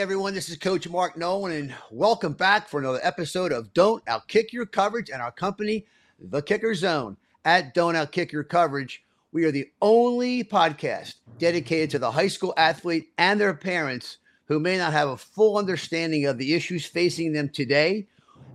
everyone. This is Coach Mark Nolan, and welcome back for another episode of Don't Outkick Your Coverage and our company, The Kicker Zone. At Don't Outkick Your Coverage, we are the only podcast dedicated to the high school athlete and their parents who may not have a full understanding of the issues facing them today.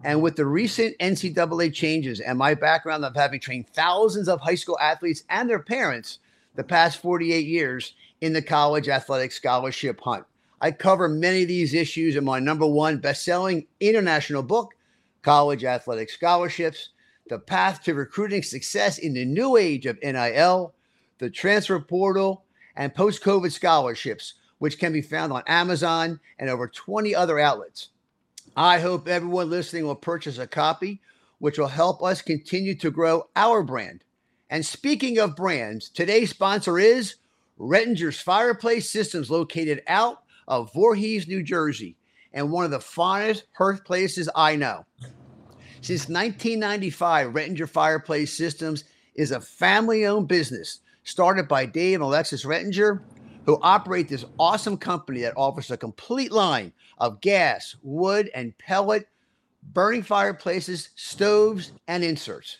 And with the recent NCAA changes and my background of having trained thousands of high school athletes and their parents the past 48 years in the college athletic scholarship hunt. I cover many of these issues in my number one best-selling international book, College Athletic Scholarships, The Path to Recruiting Success in the New Age of NIL, the Transfer Portal, and Post-COVID Scholarships, which can be found on Amazon and over 20 other outlets. I hope everyone listening will purchase a copy, which will help us continue to grow our brand. And speaking of brands, today's sponsor is Rettinger's Fireplace Systems, located out of Voorhees, New Jersey, and one of the finest hearth places I know. Since 1995, Rettinger Fireplace Systems is a family owned business started by Dave and Alexis Rettinger, who operate this awesome company that offers a complete line of gas, wood, and pellet burning fireplaces, stoves, and inserts.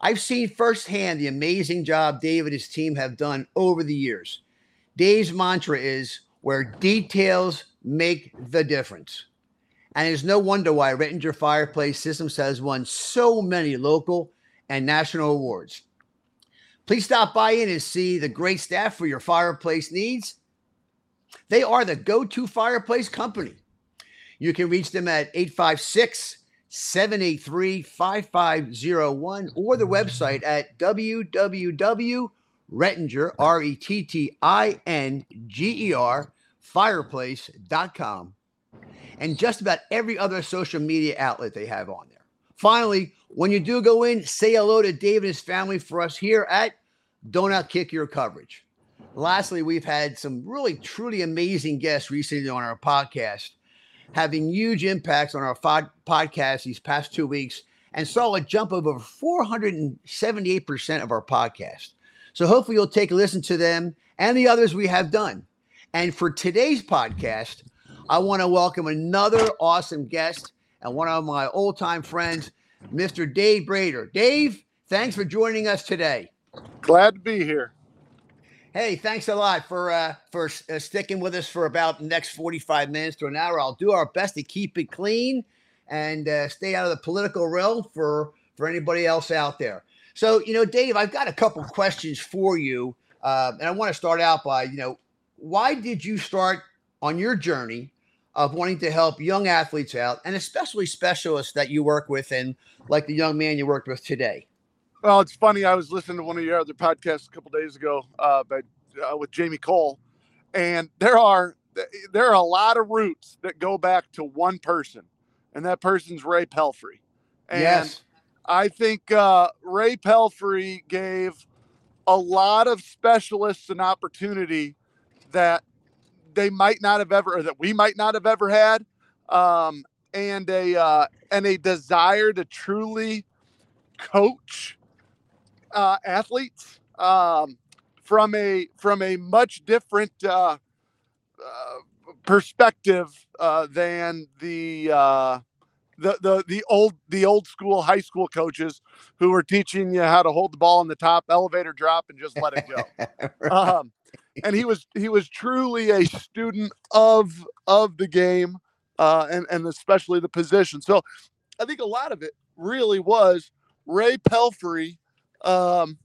I've seen firsthand the amazing job Dave and his team have done over the years. Dave's mantra is where details make the difference. And it's no wonder why Rettinger Fireplace Systems has won so many local and national awards. Please stop by in and see the great staff for your fireplace needs. They are the go to fireplace company. You can reach them at 856 783 5501 or the website at www.rettinger, R E T T I N G E R, fireplace.com, and just about every other social media outlet they have on there. Finally, when you do go in, say hello to Dave and his family for us here at Don't Outkick Your Coverage. Lastly, we've had some really truly amazing guests recently on our podcast, having huge impacts on our podcast these past two weeks, and saw a jump of over 478% of our podcast. So hopefully you'll take a listen to them and the others we have done. And for today's podcast, I want to welcome another awesome guest and one of my old time friends, Mr. Dave Brader. Dave, thanks for joining us today. Glad to be here. Hey, thanks a lot for uh, for uh, sticking with us for about the next 45 minutes to an hour. I'll do our best to keep it clean and uh, stay out of the political realm for for anybody else out there. So, you know, Dave, I've got a couple questions for you, uh, and I want to start out by, you know, why did you start on your journey of wanting to help young athletes out, and especially specialists that you work with, and like the young man you worked with today? Well, it's funny. I was listening to one of your other podcasts a couple days ago uh, by, uh, with Jamie Cole, and there are there are a lot of roots that go back to one person, and that person's Ray Pelfrey. And yes. I think uh, Ray Pelfrey gave a lot of specialists an opportunity that they might not have ever, or that we might not have ever had, um, and a uh, and a desire to truly coach uh, athletes um, from a from a much different uh, uh, perspective uh, than the uh, the the the old the old school high school coaches who were teaching you how to hold the ball in the top elevator drop and just let it go. um, and he was he was truly a student of of the game uh, and and especially the position. So I think a lot of it really was Ray Pelfrey um,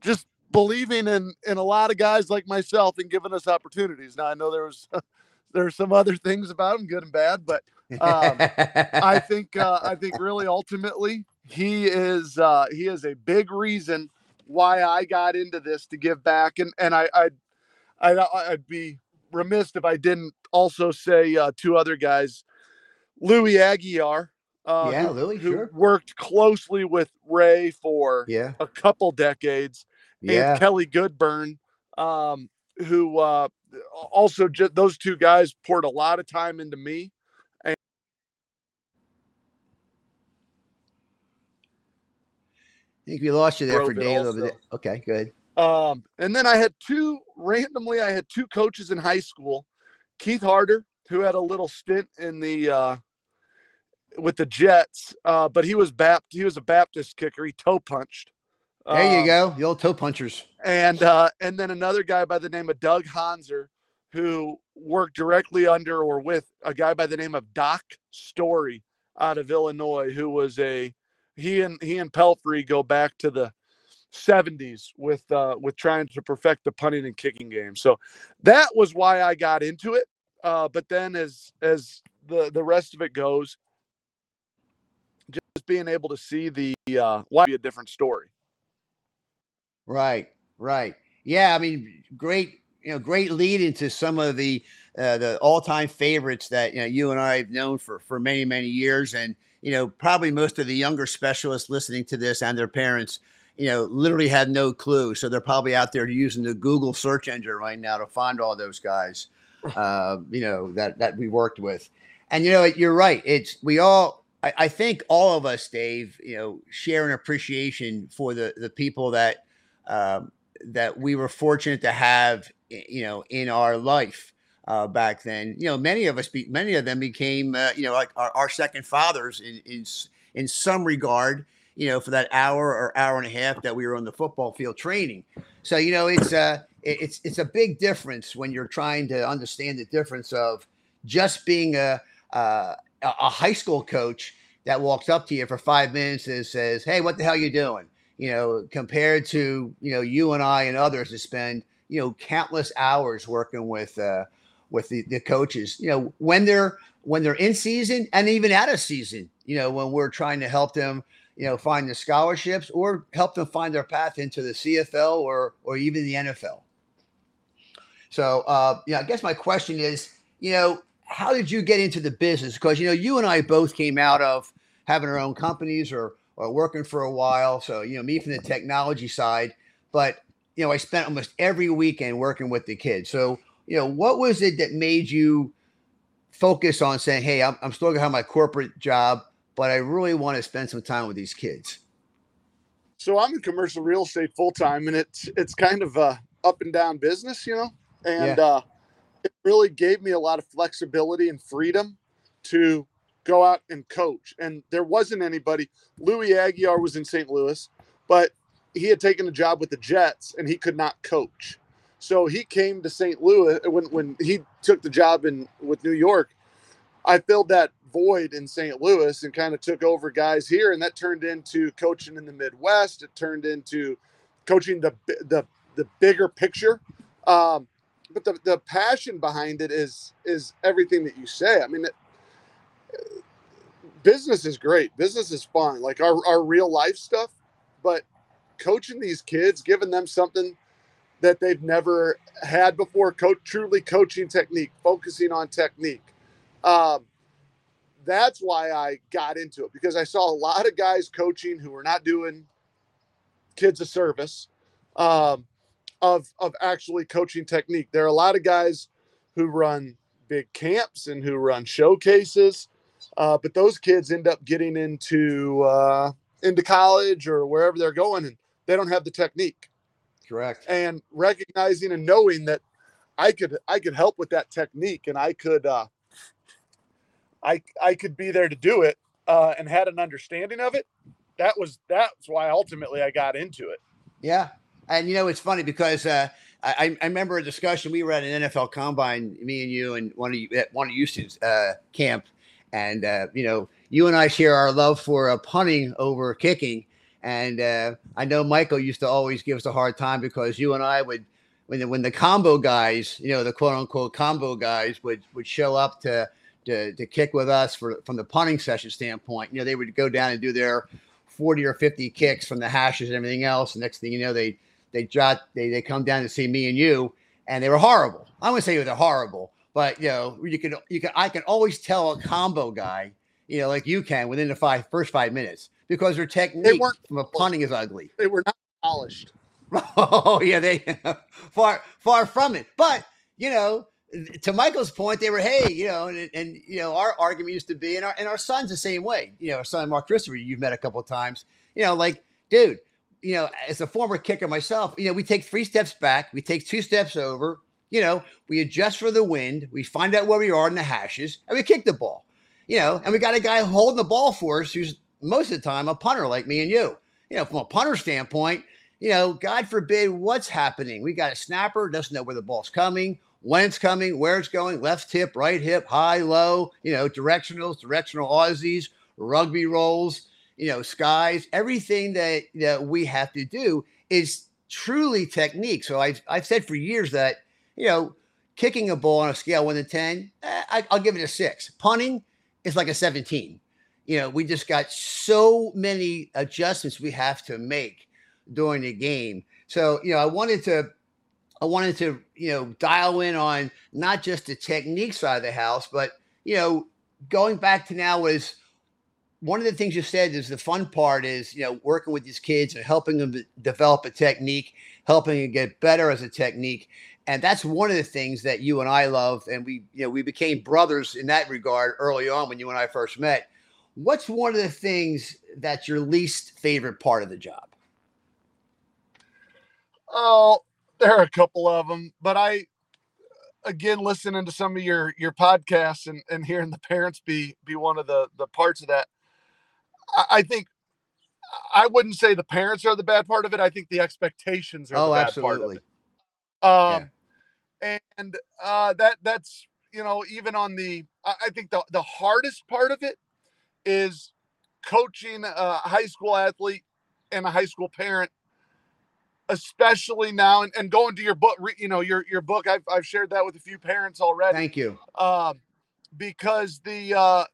just believing in in a lot of guys like myself and giving us opportunities. Now I know there was there are some other things about him, good and bad, but um, I think uh, I think really ultimately he is uh, he is a big reason why I got into this to give back, and and I I'd, I'd, I'd be remiss if I didn't also say uh, two other guys, Louis Aguiar. Uh, yeah, who, Louis, who sure. worked closely with Ray for Yeah. a couple decades, Yeah. and Kelly Goodburn, um, who uh, also just those two guys poured a lot of time into me. I think we lost you there for it Dave a little bit. Okay, good. Um, and then I had two randomly, I had two coaches in high school, Keith Harder, who had a little stint in the uh, with the Jets, uh, but he was Bapt he was a Baptist kicker. He toe punched. There you Um, go, the old toe punchers. and uh, and then another guy by the name of Doug Hanser, who worked directly under or with a guy by the name of Doc Story out of Illinois, who was a he and he and Pelfrey go back to the 70s with uh, with trying to perfect the punting and kicking game. So that was why I got into it. Uh, but then as as the the rest of it goes, just being able to see the uh, why be a different story. Right, right. Yeah, I mean, great, you know, great lead into some of the uh, the all-time favorites that you know you and I have known for for many many years, and you know, probably most of the younger specialists listening to this and their parents, you know, literally had no clue, so they're probably out there using the Google search engine right now to find all those guys, uh, you know, that that we worked with, and you know, you're right. It's we all. I, I think all of us, Dave, you know, share an appreciation for the the people that um, that we were fortunate to have, you know, in our life uh, back then. You know, many of us, be, many of them became, uh, you know, like our, our second fathers in, in in some regard. You know, for that hour or hour and a half that we were on the football field training. So you know, it's a it's it's a big difference when you're trying to understand the difference of just being a a, a high school coach that walks up to you for five minutes and says, "Hey, what the hell you doing?" you know, compared to you know you and I and others that spend you know countless hours working with uh, with the, the coaches. You know, when they're when they're in season and even out of season. You know, when we're trying to help them, you know, find the scholarships or help them find their path into the CFL or or even the NFL. So, uh, yeah, I guess my question is, you know, how did you get into the business? Because you know, you and I both came out of having our own companies or or working for a while. So, you know, me from the technology side, but you know, I spent almost every weekend working with the kids. So, you know, what was it that made you focus on saying, Hey, I'm, I'm still gonna have my corporate job, but I really want to spend some time with these kids? So I'm in commercial real estate full time, and it's it's kind of a up and down business, you know, and uh, it really gave me a lot of flexibility and freedom to go out and coach. And there wasn't anybody. Louis Aguiar was in St. Louis, but he had taken a job with the Jets, and he could not coach. So he came to St. Louis when when he took the job in with New York. I filled that void in St. Louis and kind of took over guys here, and that turned into coaching in the Midwest. It turned into coaching the the the bigger picture. Um, but the, the passion behind it is is everything that you say. I mean, it, business is great. Business is fun, like our our real life stuff. But coaching these kids, giving them something that they've never had before, coach truly coaching technique, focusing on technique. Um, that's why I got into it because I saw a lot of guys coaching who were not doing kids a service um, of of actually coaching technique. There are a lot of guys who run big camps and who run showcases, uh, but those kids end up getting into uh, into college or wherever they're going, and they don't have the technique. Correct. And recognizing and knowing that I could I could help with that technique, and I could uh, I I could be there to do it, uh, and had an understanding of it. That was that's why ultimately I got into it. Yeah. And you know, it's funny because uh, I, I remember a discussion. We were at an NFL combine, me and you, and one of you at one of Houston's uh, camp. And, uh, you know, you and I share our love for uh, punting over kicking. And uh, I know Michael used to always give us a hard time because you and I would, when the, when the combo guys, you know, the quote unquote combo guys would, would show up to, to, to kick with us for, from the punting session standpoint, you know, they would go down and do their 40 or 50 kicks from the hashes and everything else. And next thing you know, they, they jot they they come down to see me and you, and they were horrible. I wouldn't say they're horrible, but you know, you can you can I can always tell a combo guy, you know, like you can within the five first five minutes because their technique weren't- from a punting is ugly. They were not polished. Oh yeah, they far far from it. But you know, to Michael's point, they were hey, you know, and, and you know, our argument used to be, and our and our son's the same way. You know, our son Mark Christopher, you've met a couple of times. You know, like dude, you know, as a former kicker myself, you know, we take three steps back, we take two steps over, You know, we adjust for the wind, we find out where we are in the hashes, and we kick the ball. You know, and we got a guy holding the ball for us who's most of the time a punter like me and you. You know, from a punter standpoint, you know, God forbid what's happening. We got a snapper, doesn't know where the ball's coming, when it's coming, where it's going, left hip, right hip, high, low, you know, directionals, directional Aussies, rugby rolls, you know, skies, everything that, that we have to do is truly technique. So I've, I've said for years that, you know, kicking a ball on a scale one to 10, eh, I, I'll give it a six. Punting is like a 17. You know, we just got so many adjustments we have to make during the game. So, you know, I wanted to I wanted to, you know, dial in on not just the technique side of the house, but you know, going back to now is one of the things you said is the fun part is, you know, working with these kids and helping them develop a technique, helping them get better as a technique. And that's one of the things that you and I love. And we, you know, we became brothers in that regard early on when you and I first met. What's one of the things that's your least favorite part of the job? Oh, there are a couple of them, but I again listening to some of your your podcasts and, and hearing the parents be be one of the the parts of that. I, I think I wouldn't say the parents are the bad part of it. I think the expectations are oh, the bad absolutely. part of it. Um, yeah. and uh, that that's you know even on the I think the the hardest part of it is coaching a high school athlete and a high school parent especially now and, and going to your book you know your your book. I've, I've shared that with a few parents already. Thank you. Um, because the uh,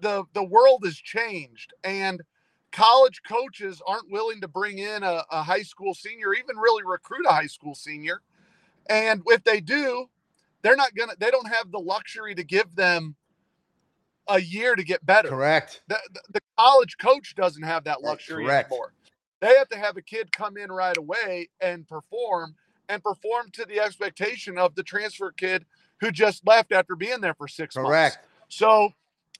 the the world has changed and college coaches aren't willing to bring in a, a high school senior even really recruit a high school senior. And if they do they're not gonna they don't have the luxury to give them a year to get better. Correct. The, the, the college coach doesn't have that luxury correct. anymore they have to have a kid come in right away and perform and perform to the expectation of the transfer kid who just left after being there for six Correct. months. So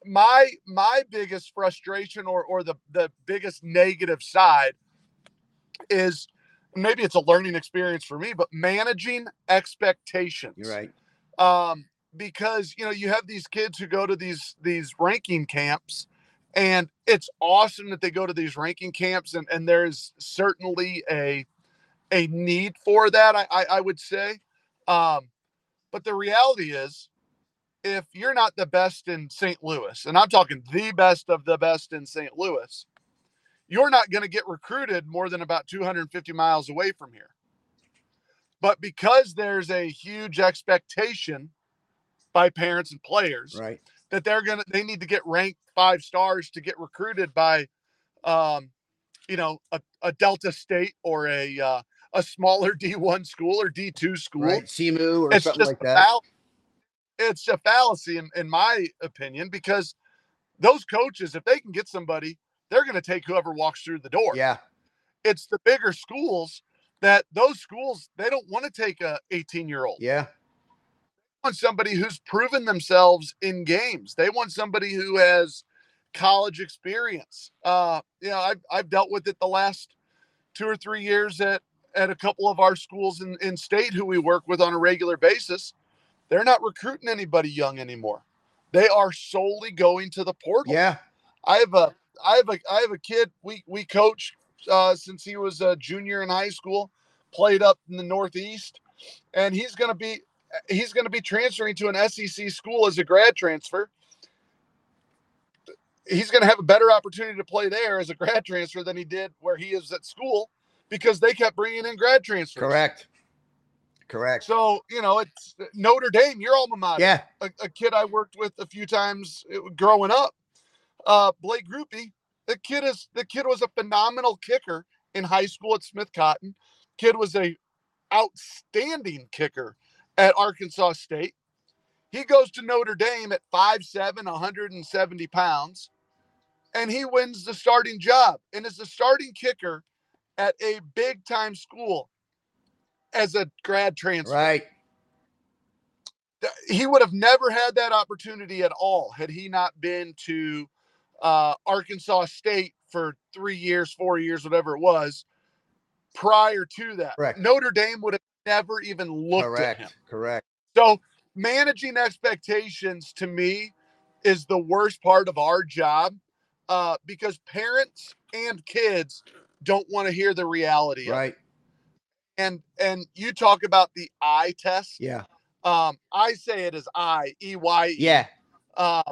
my my biggest frustration or or the the biggest negative side is maybe it's a learning experience for me, but managing expectations. You're right. Um, because you know you have these kids who go to these these ranking camps and it's awesome that they go to these ranking camps and, and there's certainly a a need for that i i, I would say. Um, but the reality is if you're not the best in st louis and i'm talking the best of the best in st louis you're not going to get recruited more than about 250 miles away from here. But because there's a huge expectation by parents and players right that they're gonna they need to get ranked five stars to get recruited by um you know a, a delta state or a uh, a smaller d1 school or d2 school. Right. SEMO or it's something like that. it's a fallacy in, in my opinion because those coaches if they can get somebody they're going to take whoever walks through the door. Yeah. It's the bigger schools that those schools they don't want to take a 18 year old. Yeah want somebody who's proven themselves in games. They want somebody who has college experience. Uh, you know, I've, I've dealt with it the last two or three years at, at a couple of our schools in, in state who we work with on a regular basis. They're not recruiting anybody young anymore. They are solely going to the portal. Yeah. I have a I have a I have a kid we we coach uh, since he was a junior in high school, played up in the Northeast, and he's going to be he's going to be transferring to an SEC school as a grad transfer. He's going to have a better opportunity to play there as a grad transfer than he did where he is at school because they kept bringing in grad transfers. Correct. Correct. So, you know, it's Notre Dame, your alma mater. Yeah. A, a kid I worked with a few times uh, growing up, uh, Blake Grupe. The kid is the kid was a phenomenal kicker in high school at Smith Cotton. Kid was a outstanding kicker at Arkansas State. He goes to Notre Dame at 5'7, 170 pounds, and he wins the starting job and is the starting kicker at a big time school as a grad transfer. Right. He would have never had that opportunity at all had he not been to uh, Arkansas State for three years, four years, whatever it was, prior to that. Correct. Notre Dame would have never even looked correct, at him. correct. So managing expectations to me is the worst part of our job uh, because parents and kids don't want to hear the reality. Right. And and you talk about the eye test. Yeah. Um, I say it as I E Y. E. Yeah. Uh,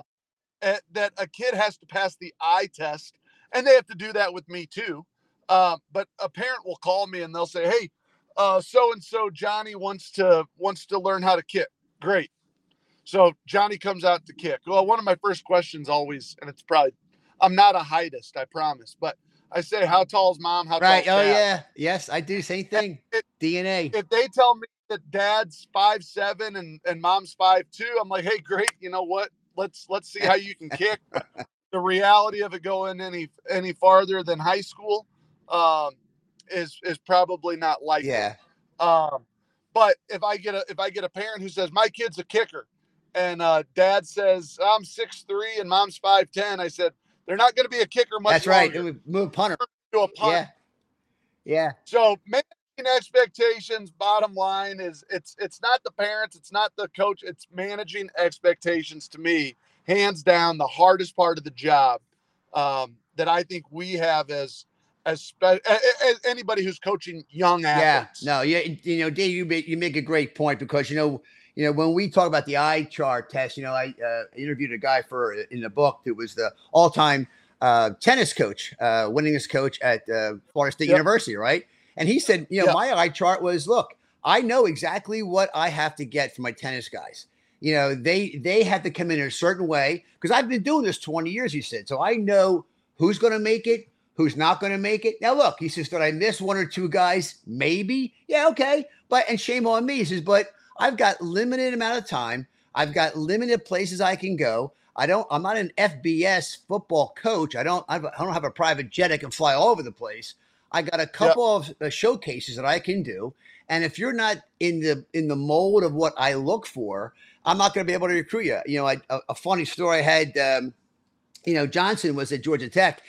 eh, that a kid has to pass the eye test, and they have to do that with me too. Uh, but a parent will call me and they'll say, "Hey, so and so Johnny wants to wants to learn how to kick." Great. So Johnny comes out to kick. Well, one of my first questions always, and it's probably, I'm not a heightist, I promise, but I say, "How tall is mom? How Right. tall?" Oh yeah. Yes, I do. Same thing. it- DNA. if they tell me that dad's five seven and and mom's five two, I'm like, hey, great. You know what? Let's let's see how you can kick. the reality of it going any any farther than high school um, is is probably not likely. yeah. Um, but if I get a if I get a parent who says my kid's a kicker, and uh, dad says I'm six three and mom's five ten, I said they're not going to be a kicker much That's right. It would move punter. To a punt. Yeah. Yeah. So managing expectations, bottom line is it's it's not the parents, it's not the coach, it's managing expectations to me, hands down, the hardest part of the job um, that I think we have as as, anybody who's coaching young athletes. Yeah. No. Yeah. You know, Dave, you make you make a great point because you know, you know, when we talk about the eye chart test, you know, I uh, interviewed a guy for in the book that was the all-time uh, tennis coach, uh, winningest coach at uh, Florida State Yep. University, right? And he said, you know, Yeah. my eye chart was, look, I know exactly what I have to get for my tennis guys. You know, they they have to come in a certain way because I've been doing this 20 years, he said. So I know who's going to make it, who's not going to make it. Now, look, he says, did I miss one or two guys? Maybe. Yeah, okay. But and shame on me. He says, but I've got limited amount of time. I've got limited places I can go. I don't. I'm not an FBS football coach. I don't. I've, don't have a private jet I can fly all over the place. I got a couple of uh, showcases that I can do. And if you're not in the in the mold of what I look for, I'm not going to be able to recruit you. You know, I, a, a funny story I had. Um, you know, Johnson was at Georgia Tech.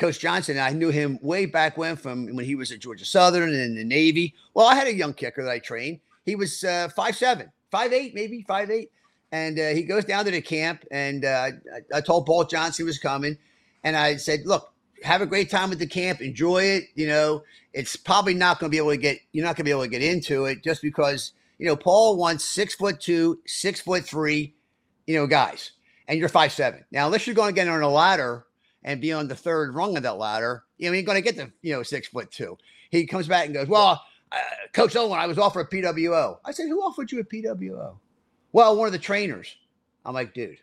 Coach Johnson, I knew him way back when from when he was at Georgia Southern and in the Navy. Well, I had a young kicker that I trained. He was uh, five seven, five eight, maybe five eight, and uh, he goes down to the camp. And uh, I, I told Paul Johnson he was coming, and I said, "Look, have a great time at the camp, enjoy it. You know, it's probably not going to be able to get. You're not going to be able to get into it just because you know Paul wants six foot two, six foot three, you know, guys, and you're five seven. Now, unless you're going to get on a ladder." And be on the third rung of that ladder, you know, you're going to get to, you know, six foot two. He comes back and goes, Well, uh, Coach Owen, I was offered a PWO. I said, Who offered you a PWO? Well, one of the trainers. I'm like, Dude,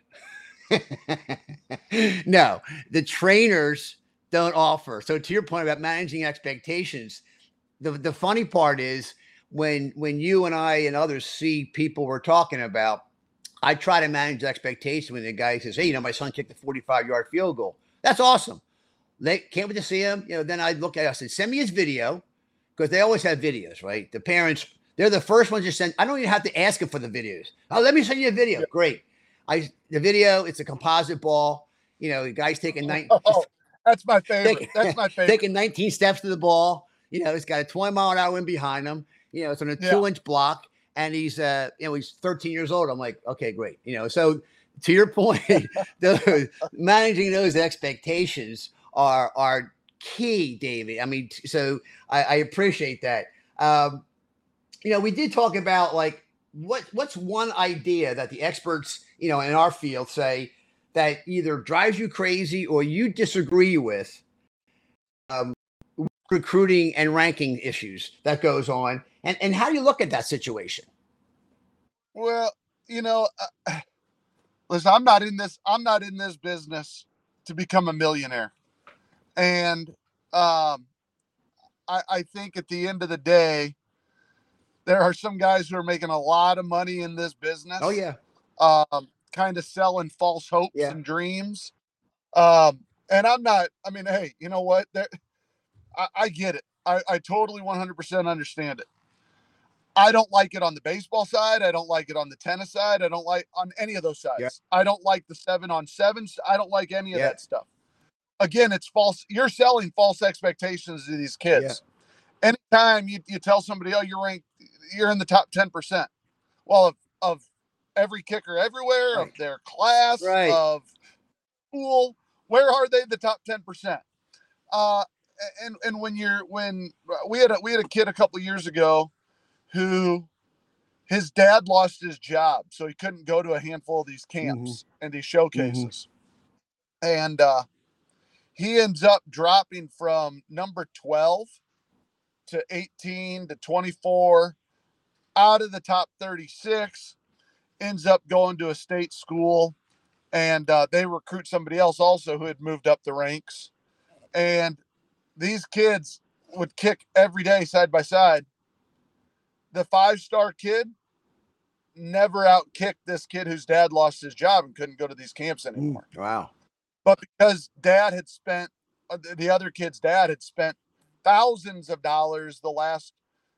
no, the trainers don't offer. So, to your point about managing expectations, the, the funny part is when when you and I and others see people we're talking about, I try to manage expectation when the guy says, Hey, you know, my son kicked a 45 yard field goal. That's awesome. They can't wait to see him. You know, then I look at us and send me his video because they always have videos, right? The parents, they're the first ones to send. I don't even have to ask them for the videos. Oh, let me send you a video. Great. I the video, it's a composite ball. You know, the guy's taking nine, Oh, that's my favorite. Take- That's my favorite. taking 19 steps to the ball. You know, it's got a 20 mile an hour wind behind him. You know, it's on a Yeah. two inch block, and he's uh, you know, he's 13 years old. I'm like, okay, great. You know, so to your point, the, managing those expectations are are key, David. I mean, so I, I appreciate that. Um, you know, we did talk about like what what's one idea that the experts, you know, in our field say that either drives you crazy or you disagree with um, recruiting and ranking issues that goes on, and and how do you look at that situation? Well, you know, uh, listen, I'm not in this. I'm not in this business to become a millionaire, and um, I, I think at the end of the day, there are some guys who are making a lot of money in this business. Oh yeah, um, kind of selling false hopes Yeah. and dreams. Um, and I'm not. I mean, hey, you know what? There, I, I get it. I, I totally 100% understand it. I don't like it on the baseball side. I don't like it on the tennis side. I don't like on any of those sides. Yeah. I don't like the seven on sevens. I don't like any of Yeah. that stuff. Again, it's false. You're selling false expectations to these kids. anytime you, you tell somebody, oh, you're ranked, you're in the top 10%. Well, of, of every kicker everywhere, Right. of their class, Right. of school, where are they the top 10%? Uh, and, and when you're, when we had a, we had a kid a couple years ago who his dad lost his job, so he couldn't go to a handful of these camps and these showcases. And, uh, he ends up dropping from number 12 to 18 to 24 out of the top 36 ends up going to a state school and uh, they recruit somebody else also who had moved up the ranks. And these kids would kick every day side by side the five star kid never out kicked this kid whose dad lost his job and couldn't go to these camps anymore. Wow. but because dad had spent uh, the- the other kid's dad had spent thousands of dollars the last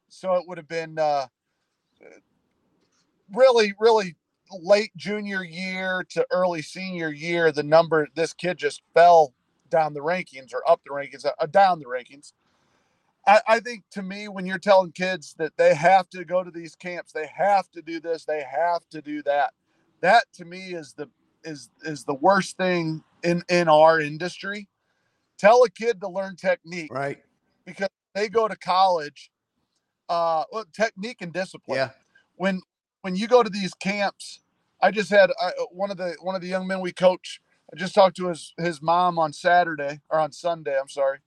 so it would have been uh really really late junior year to early senior year the number this kid just fell down the rankings or up the rankings uh, down the rankings I, I think to me when you're telling kids that they have to go to these camps they have to do this they have to do that that to me is the is is the worst thing in in our industry tell a kid to learn technique Right. because they go to college uh well, technique and discipline Yeah. when when you go to these camps i just had uh, one of the one of the young men we coach i just talked to his his mom on saturday or on sunday i'm sorry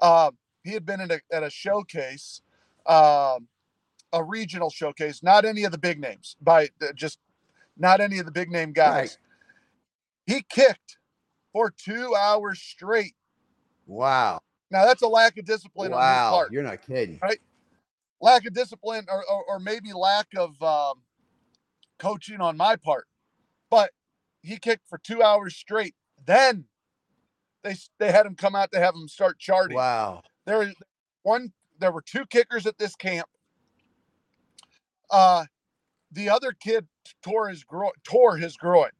uh, he had been at a, at a showcase um, a regional showcase not any of the big names by just not any of the big name guys Right. he kicked for two hours straight Wow. now that's a lack of discipline on his part You're not kidding. Right? lack of discipline or, or, or maybe lack of um, coaching on my part. But he kicked for two hours straight. Then they they had him come out to have him start charting. Wow. There one. There were two kickers at this camp. Uh, the other kid tore his groin. Tore his groin.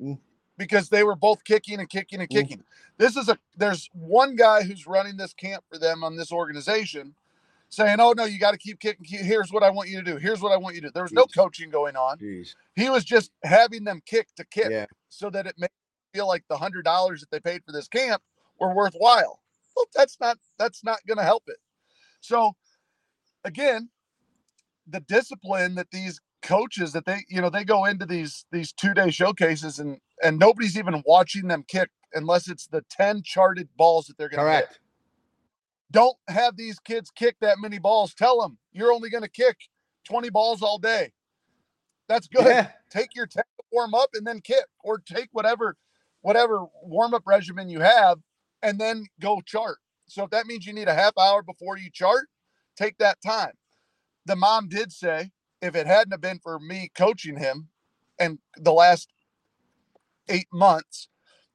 Mm. Because they were both kicking and kicking and Mm. kicking. This is a there's one guy who's running this camp for them on this organization saying, Oh no, you got to keep kicking. Here's what I want you to do. Here's what I want you to do. There was no coaching going on. Jeez. He was just having them kick to kick Yeah. so that it made feel like the hundred dollars that they paid for this camp were worthwhile. Well, that's not that's not going to help it. So again, the discipline that these coaches that they you know they go into these these two day showcases and and nobody's even watching them kick unless it's the 10 charted balls that they're going to hit don't have these kids kick that many balls. Tell them you're only going to kick 20 balls all day. That's good. Yeah. take your 10 to warm up and then kick or take whatever whatever warm up regimen you have and then go chart. So if that means you need a half hour before you chart take that time. The mom did say if it hadn't have been for me coaching him and the last eight months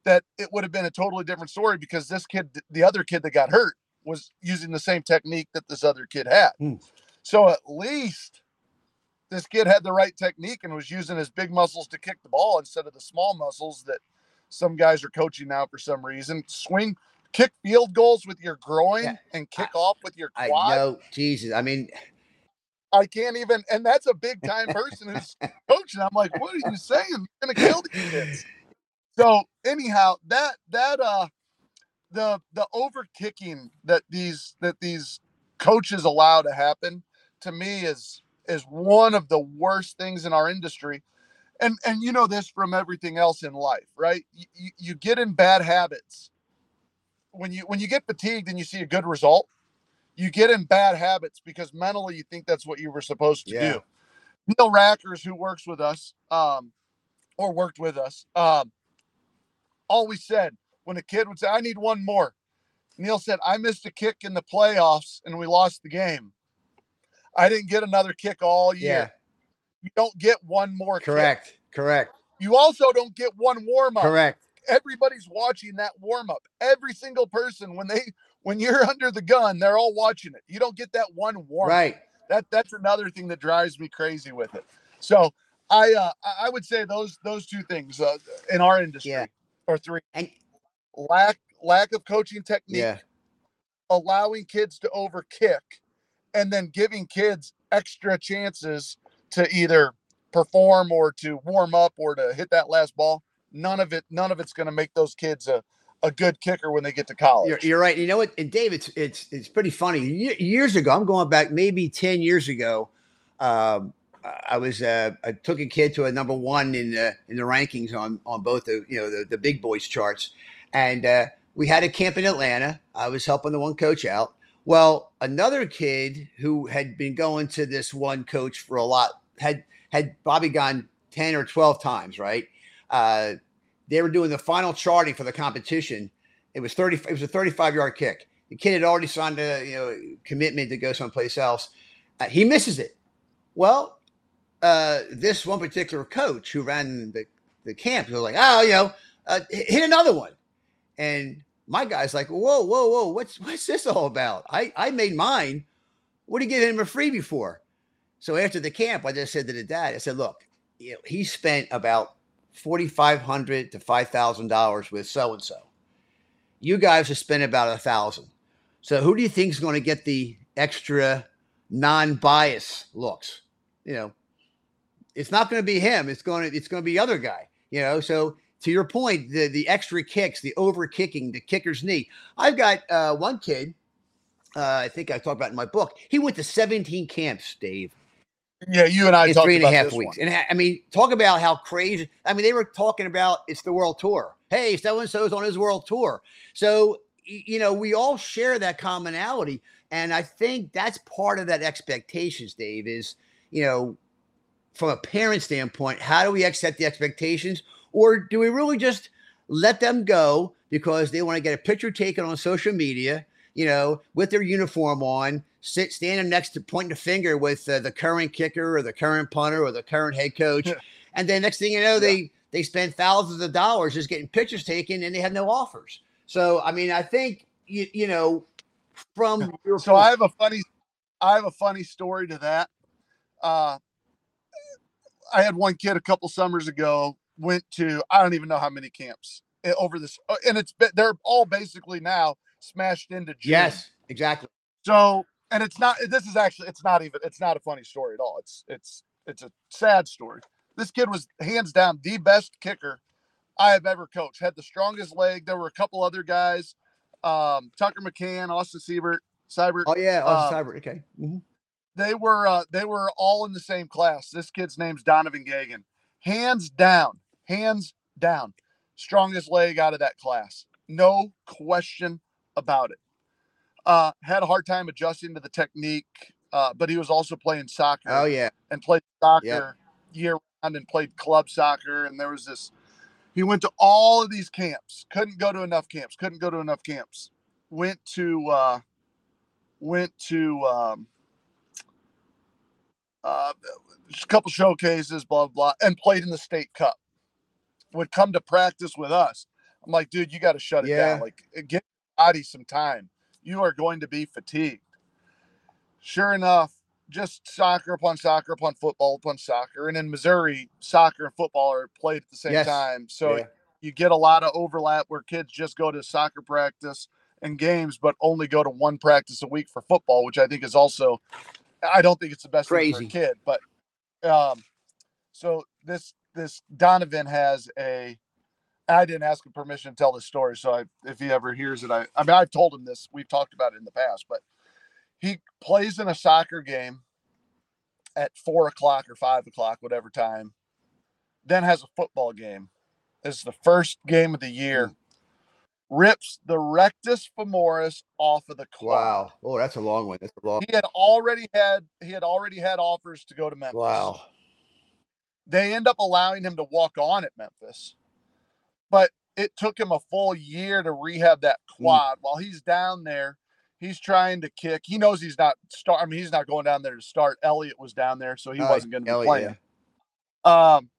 that it would have been a totally different story because this kid the other kid that got hurt was using the same technique that this other kid had. Hmm. so at least this kid had the right technique and was using his big muscles to kick the ball instead of the small muscles that some guys are coaching now for some reason. Swing, kick field goals with your groin Yeah, and kick off with your I quad. I, know. Jesus. I mean, I can't even, and that's a big time person who's coaching. I'm like, what are you saying? You're gonna kill these kids. So anyhow, that that uh the the over kicking that these that these coaches allow to happen to me is is one of the worst things in our industry and and you know this from everything else in life right? You, you, get in bad habits. When you when you get fatigued and you see a good result you get in bad habits because mentally you think that's what you were supposed to Yeah. do neil rackers who works with us um or worked with us um always said when a kid would say i need one more neil said i missed a kick in the playoffs and we lost the game. I didn't get another kick all year. yeah. You don't get one more kick. Correct. Correct. You also don't get one warm up. Correct. Everybody's watching that warm up. Every single person when they when you're under the gun, they're all watching it. You don't get that one warm up. Right. That that's another thing that drives me crazy with it. So I uh I- I would say those those two things uh, in our industry Yeah. or three And lack lack of coaching technique, yeah. allowing kids to overkick and then giving kids extra chances to either perform or to warm up or to hit that last ball. None of it, none of it's going to make those kids a, a good kicker when they get to college. You're, you're right. You know what? And Dave, it's it's it's pretty funny. Years ago, I'm going back maybe ten years ago. Um, I was uh, I took a kid to a number one in the in the rankings on on both the you know the, the big boys charts, and uh, we had a camp in Atlanta. I was helping the one coach out. Well, another kid who had been going to this one coach for a lot had had Bobby gone ten or twelve times, right? Uh, they were doing the final charting for the competition. It was thirty. It was a thirty-five yard kick. The kid had already signed a you know commitment to go someplace else. Uh, he misses it. Well, uh, this one particular coach who ran the, the camp was like, oh, you know, uh, hit another one. And my guy's like, whoa, whoa, whoa, what's what's this all about? I, I made mine. What are you giving him a freebie for? So after the camp, I just said to the dad, I said, look, you know, he spent about forty five hundred to five thousand dollars with so and so. You guys have spent about a thousand. So who do you think is going to get the extra non-bias looks? You know, it's not going to be him. It's going to it's going to be other guy. You know, so to your point, the the extra kicks, the over kicking, the kicker's knee. I've got uh, one kid. Uh, I think I talked about in my book. He went to 17 camps, Dave. Yeah, you and I in three and a half weeks. One. And I mean, talk about how crazy. I mean, they were talking about it's the world tour. Hey, so and so's on his world tour. So you know, we all share that commonality, and I think that's part of that expectations, Dave. Is you know, from a parent standpoint, how do we accept the expectations? Or do we really just let them go because they want to get a picture taken on social media, you know, with their uniform on, sit standing next to pointing a finger with uh, the current kicker or the current punter or the current head coach. and then next thing you know, yeah. they they spend thousands of dollars just getting pictures taken and they have no offers. So I mean, I think you you know from so point, I have a funny I have a funny story to that. Uh I had one kid a couple summers ago went to I don't even know how many camps eh, over this, uh, and it's they're all basically now smashed into June. Yes, exactly. So, and it's not. This is actually it's not even it's not a funny story at all. It's it's it's a sad story. This kid was hands down the best kicker I have ever coached. Had the strongest leg. There were a couple other guys, um, Tucker McCann, Austin Siebert, Seibert. Oh yeah, Austin um, Seibert. Okay. Mm-hmm they were uh, they were all in the same class. This kid's name's Donovan Gagan. Hands down, hands down, strongest leg out of that class. No question about it. Uh, had a hard time adjusting to the technique, uh, but he was also playing soccer. Oh yeah, and played soccer yep. year round and played club soccer. And there was this. He went to all of these camps. Couldn't go to enough camps. Couldn't go to enough camps. Went to uh, went to um, uh, a couple showcases, blah, blah, and played in the state cup. Would come to practice with us. I'm like, dude, you got to shut it yeah. down. Like, get body some time. You are going to be fatigued. Sure enough, just soccer upon soccer upon football upon soccer. And in Missouri, soccer and football are played at the same yes. time. So yeah. you get a lot of overlap where kids just go to soccer practice and games, but only go to one practice a week for football, which I think is also I don't think it's the best Crazy. thing for a kid, but um, so this this Donovan has a. I didn't ask him permission to tell this story, so I, if he ever hears it, I I mean I've told him this. We've talked about it in the past, but he plays in a soccer game at four o'clock or five o'clock, whatever time. Then has a football game. This is the first game of the year. Hmm rips the rectus femoris off of the quad. Wow. Oh, that's a long one. That's a long. He had already had he had already had offers to go to Memphis. Wow. They end up allowing him to walk on at Memphis, but it took him a full year to rehab that hmm. quad. Mm. While he's down there, he's trying to kick. He knows he's not start. I mean, he's not going down there to start. Elliott was down there, so he wasn't going to be playing. Yeah. Um,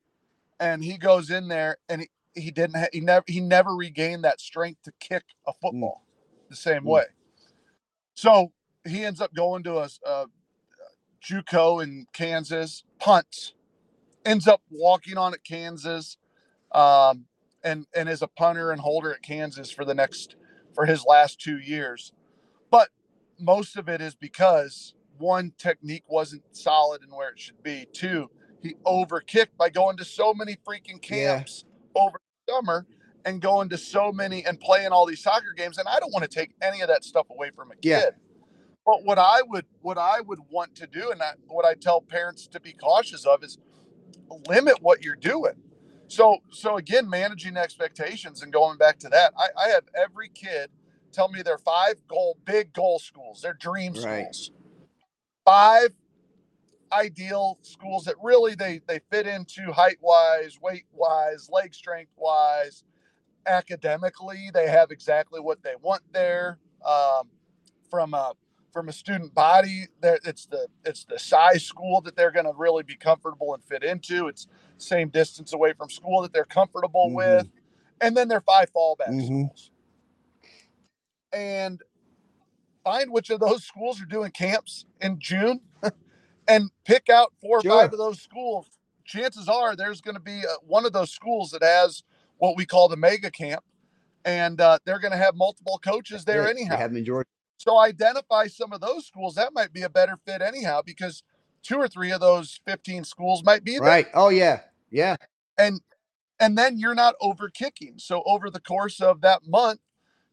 and he goes in there and he, he didn't ha- he never he never regained that strength to kick a mm. football mm. the same mm. way. So he ends up going to a, a JUCO in Kansas, punts, ends up walking on at Kansas, um, and and is a punter and holder at Kansas for the next for his last two years. But most of it is because one technique wasn't solid and where it should be. Two, he overkicked by going to so many freaking camps yeah. over the summer and going to so many and playing all these soccer games. And I don't want to take any of that stuff away from a kid. Yeah. But what I would what I would want to do, and that, what I tell parents to be cautious of, is limit what you're doing. So so again, managing expectations and going back to that, I, I have every kid tell me their five goal big goal schools, their dream right. schools, five ideal schools that really they they fit into height wise, weight wise, leg strength wise, academically. They have exactly what they want there. Um, from a from a student body that it's the it's the size school that they're going to really be comfortable and fit into it's same distance away from school that they're comfortable mm-hmm. with and then their five fallback mm-hmm. schools and find which of those schools are doing camps in june and pick out four or five of those schools chances are there's going to be a, one of those schools that has what we call the mega camp and uh, they're going to have multiple coaches there yeah, anyhow. Have Georgia. So identify some of those schools. That might be a better fit anyhow, because two or three of those 15 schools might be there. Right. Oh yeah. Yeah. And and then you're not over kicking. So over the course of that month,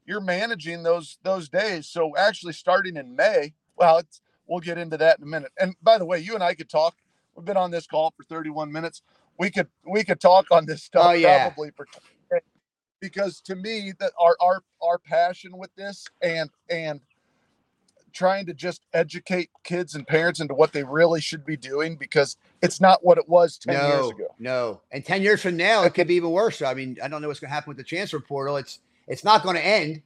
you're managing those those days. So actually starting in May, well, we'll get into that in a minute. And by the way, you and I could talk. We've been on this call for 31 minutes. We could we could talk on this stuff oh, yeah. probably for because to me that our our our passion with this and and trying to just educate kids and parents into what they really should be doing because it's not what it was 10 no, years ago. No. And 10 years from now, it could be even worse. I mean, I don't know what's going to happen with the transfer portal. It's, it's not going to end.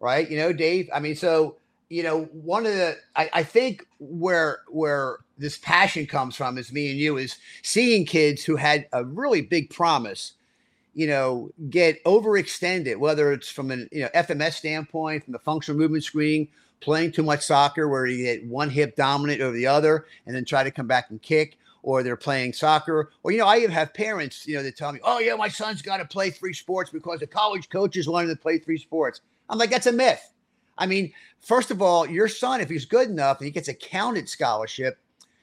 Right. You know, Dave, I mean, so, you know, one of the, I, I think where, where this passion comes from is me and you is seeing kids who had a really big promise you know, get overextended, whether it's from an you know FMS standpoint, from the functional movement screening, playing too much soccer where you get one hip dominant over the other and then try to come back and kick, or they're playing soccer. Or, you know, I even have parents, you know, that tell me, oh, yeah, my son's got to play three sports because the college coaches wanted to play three sports. I'm like, that's a myth. I mean, first of all, your son, if he's good enough and he gets a counted scholarship,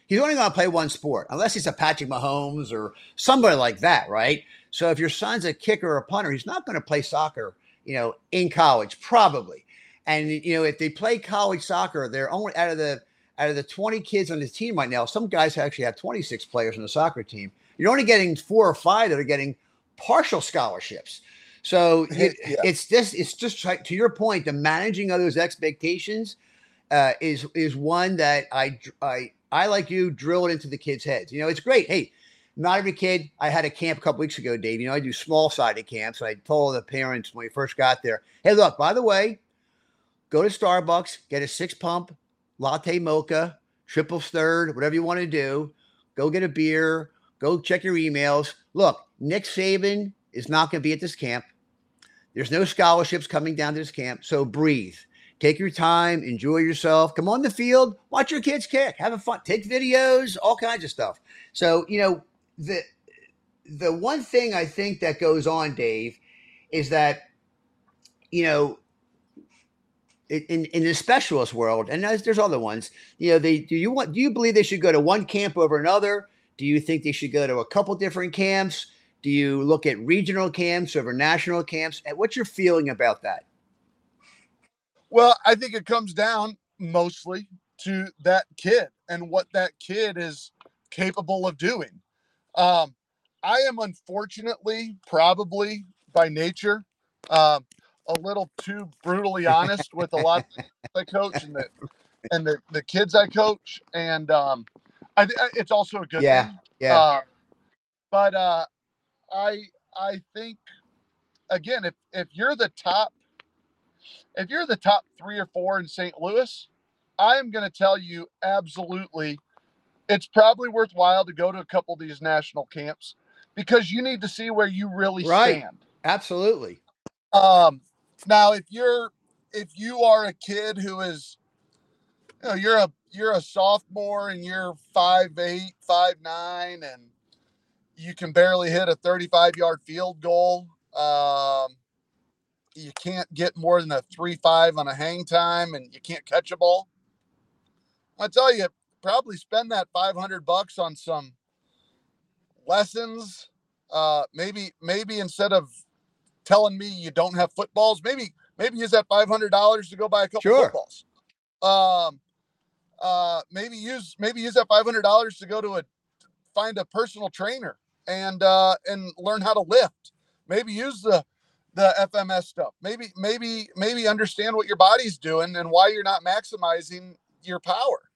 he's only going to play one sport, unless he's a Patrick Mahomes or somebody like that, right? So if your son's a kicker or a punter, he's not going to play soccer, you know, in college, probably. And you know, if they play college soccer, they're only out of the out of the 20 kids on the team right now. Some guys actually have 26 players on the soccer team. You're only getting four or five that are getting partial scholarships. So it, yeah. it's just it's just to your point, the managing of those expectations uh, is is one that I I I like you drill it into the kids' heads. You know, it's great. Hey, not every kid. I had a camp a couple weeks ago, Dave. You know, I do small sided camps. I told the parents when we first got there, hey, look, by the way, go to Starbucks, get a six pump latte mocha, triple stirred, whatever you want to do. Go get a beer. Go check your emails. Look, Nick Saban is not going to be at this camp. There's no scholarships coming down to this camp. So breathe. Take your time, enjoy yourself. Come on the field, watch your kids kick, have a fun, take videos, all kinds of stuff. So, you know, the the one thing I think that goes on, Dave, is that, you know, in in the specialist world, and there's, there's other ones. You know, they do you want do you believe they should go to one camp over another? Do you think they should go to a couple different camps? Do you look at regional camps over national camps? And what's your feeling about that? Well, I think it comes down mostly to that kid and what that kid is capable of doing. Um, I am unfortunately, probably by nature, um, a little too brutally honest with a lot I coach and the and the, the kids I coach, and um, I it's also a good yeah thing. yeah. Uh, but uh, I I think again if if you're the top if you're the top three or four in St. Louis, I am going to tell you absolutely, it's probably worthwhile to go to a couple of these national camps because you need to see where you really right. stand. Absolutely. Um, now, if you're if you are a kid who is, you know, you're a you're a sophomore and you're five eight, five nine, and you can barely hit a 35 yard field goal. Um, you can't get more than a three five on a hang time, and you can't catch a ball. I tell you, probably spend that 500 bucks on some lessons. Uh, maybe, maybe instead of telling me you don't have footballs, maybe, maybe use that $500 to go buy a couple Sure. footballs. Um, uh, maybe use, maybe use that $500 to go to a, find a personal trainer and, uh, and learn how to lift. Maybe use the, the FMS stuff. Maybe, maybe, maybe understand what your body's doing and why you're not maximizing your power.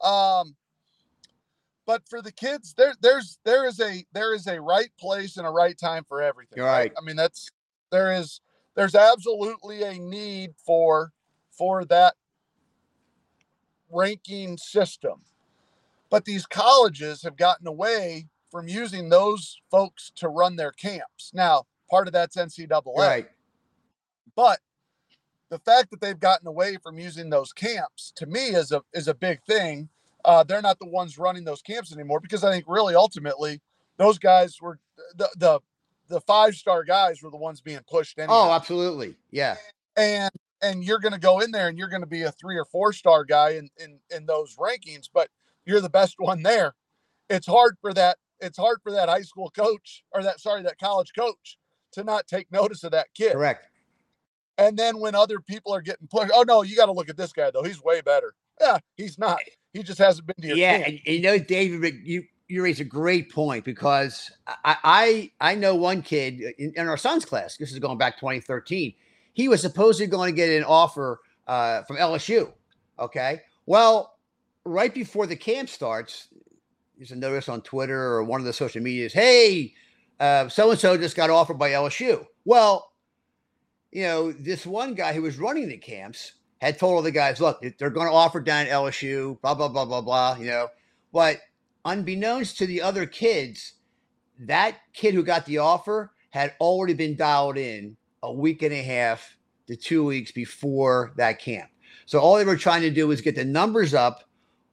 Um, but for the kids, there, there's, there is a, there is a right place and a right time for everything. You're right. I mean, that's, there is, there's absolutely a need for, for that ranking system. But these colleges have gotten away from using those folks to run their camps. Now, part of that's NCAA, Right. but the fact that they've gotten away from using those camps to me is a is a big thing. Uh, they're not the ones running those camps anymore because I think really ultimately those guys were the the the five star guys were the ones being pushed anyhow. Oh, absolutely. Yeah. and and you're going to go in there and you're going to be a three or four star guy in in in those rankings, but you're the best one there. It's hard for that. It's hard for that high school coach or that sorry that college coach to not take notice of that kid. Correct. And then when other people are getting pushed, oh no, you got to look at this guy though. He's way better. Yeah, he's not. He just hasn't been to your Yeah, camp. and, you know, David, but you you raise a great point because I I I know one kid in, in our son's class. This is going back 2013. He was supposedly going to get an offer uh, from LSU. Okay, well, right before the camp starts, there's a notice on Twitter or one of the social medias. Hey, so and so just got offered by LSU. Well, you know, this one guy who was running the camps had told all the guys, look, they're going to offer down at LSU, blah, blah, blah, blah, blah, you know. But unbeknownst to the other kids, that kid who got the offer had already been dialed in a week and a half to two weeks before that camp. So all they were trying to do was get the numbers up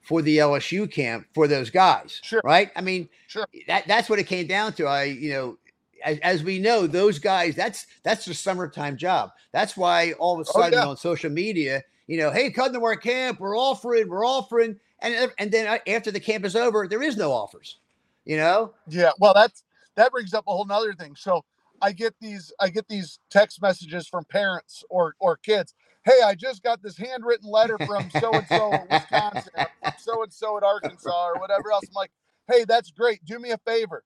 for the LSU camp for those guys. Sure. Right. I mean, Sure. that, that's what it came down to. I, you know, as, as we know, those guys, that's that's their summertime job. That's why all of a Oh, sudden yeah. on social media, you know, hey, come to our camp, we're offering, we're offering, and and then uh, after the camp is over, there is no offers. You know, Yeah, well, that's that brings up a whole nother thing. So I get these I get these text messages from parents or or kids. Hey, I just got this handwritten letter from so and so in Wisconsin, so and so at Arkansas, or whatever else. I'm like, hey, that's great. Do me a favor,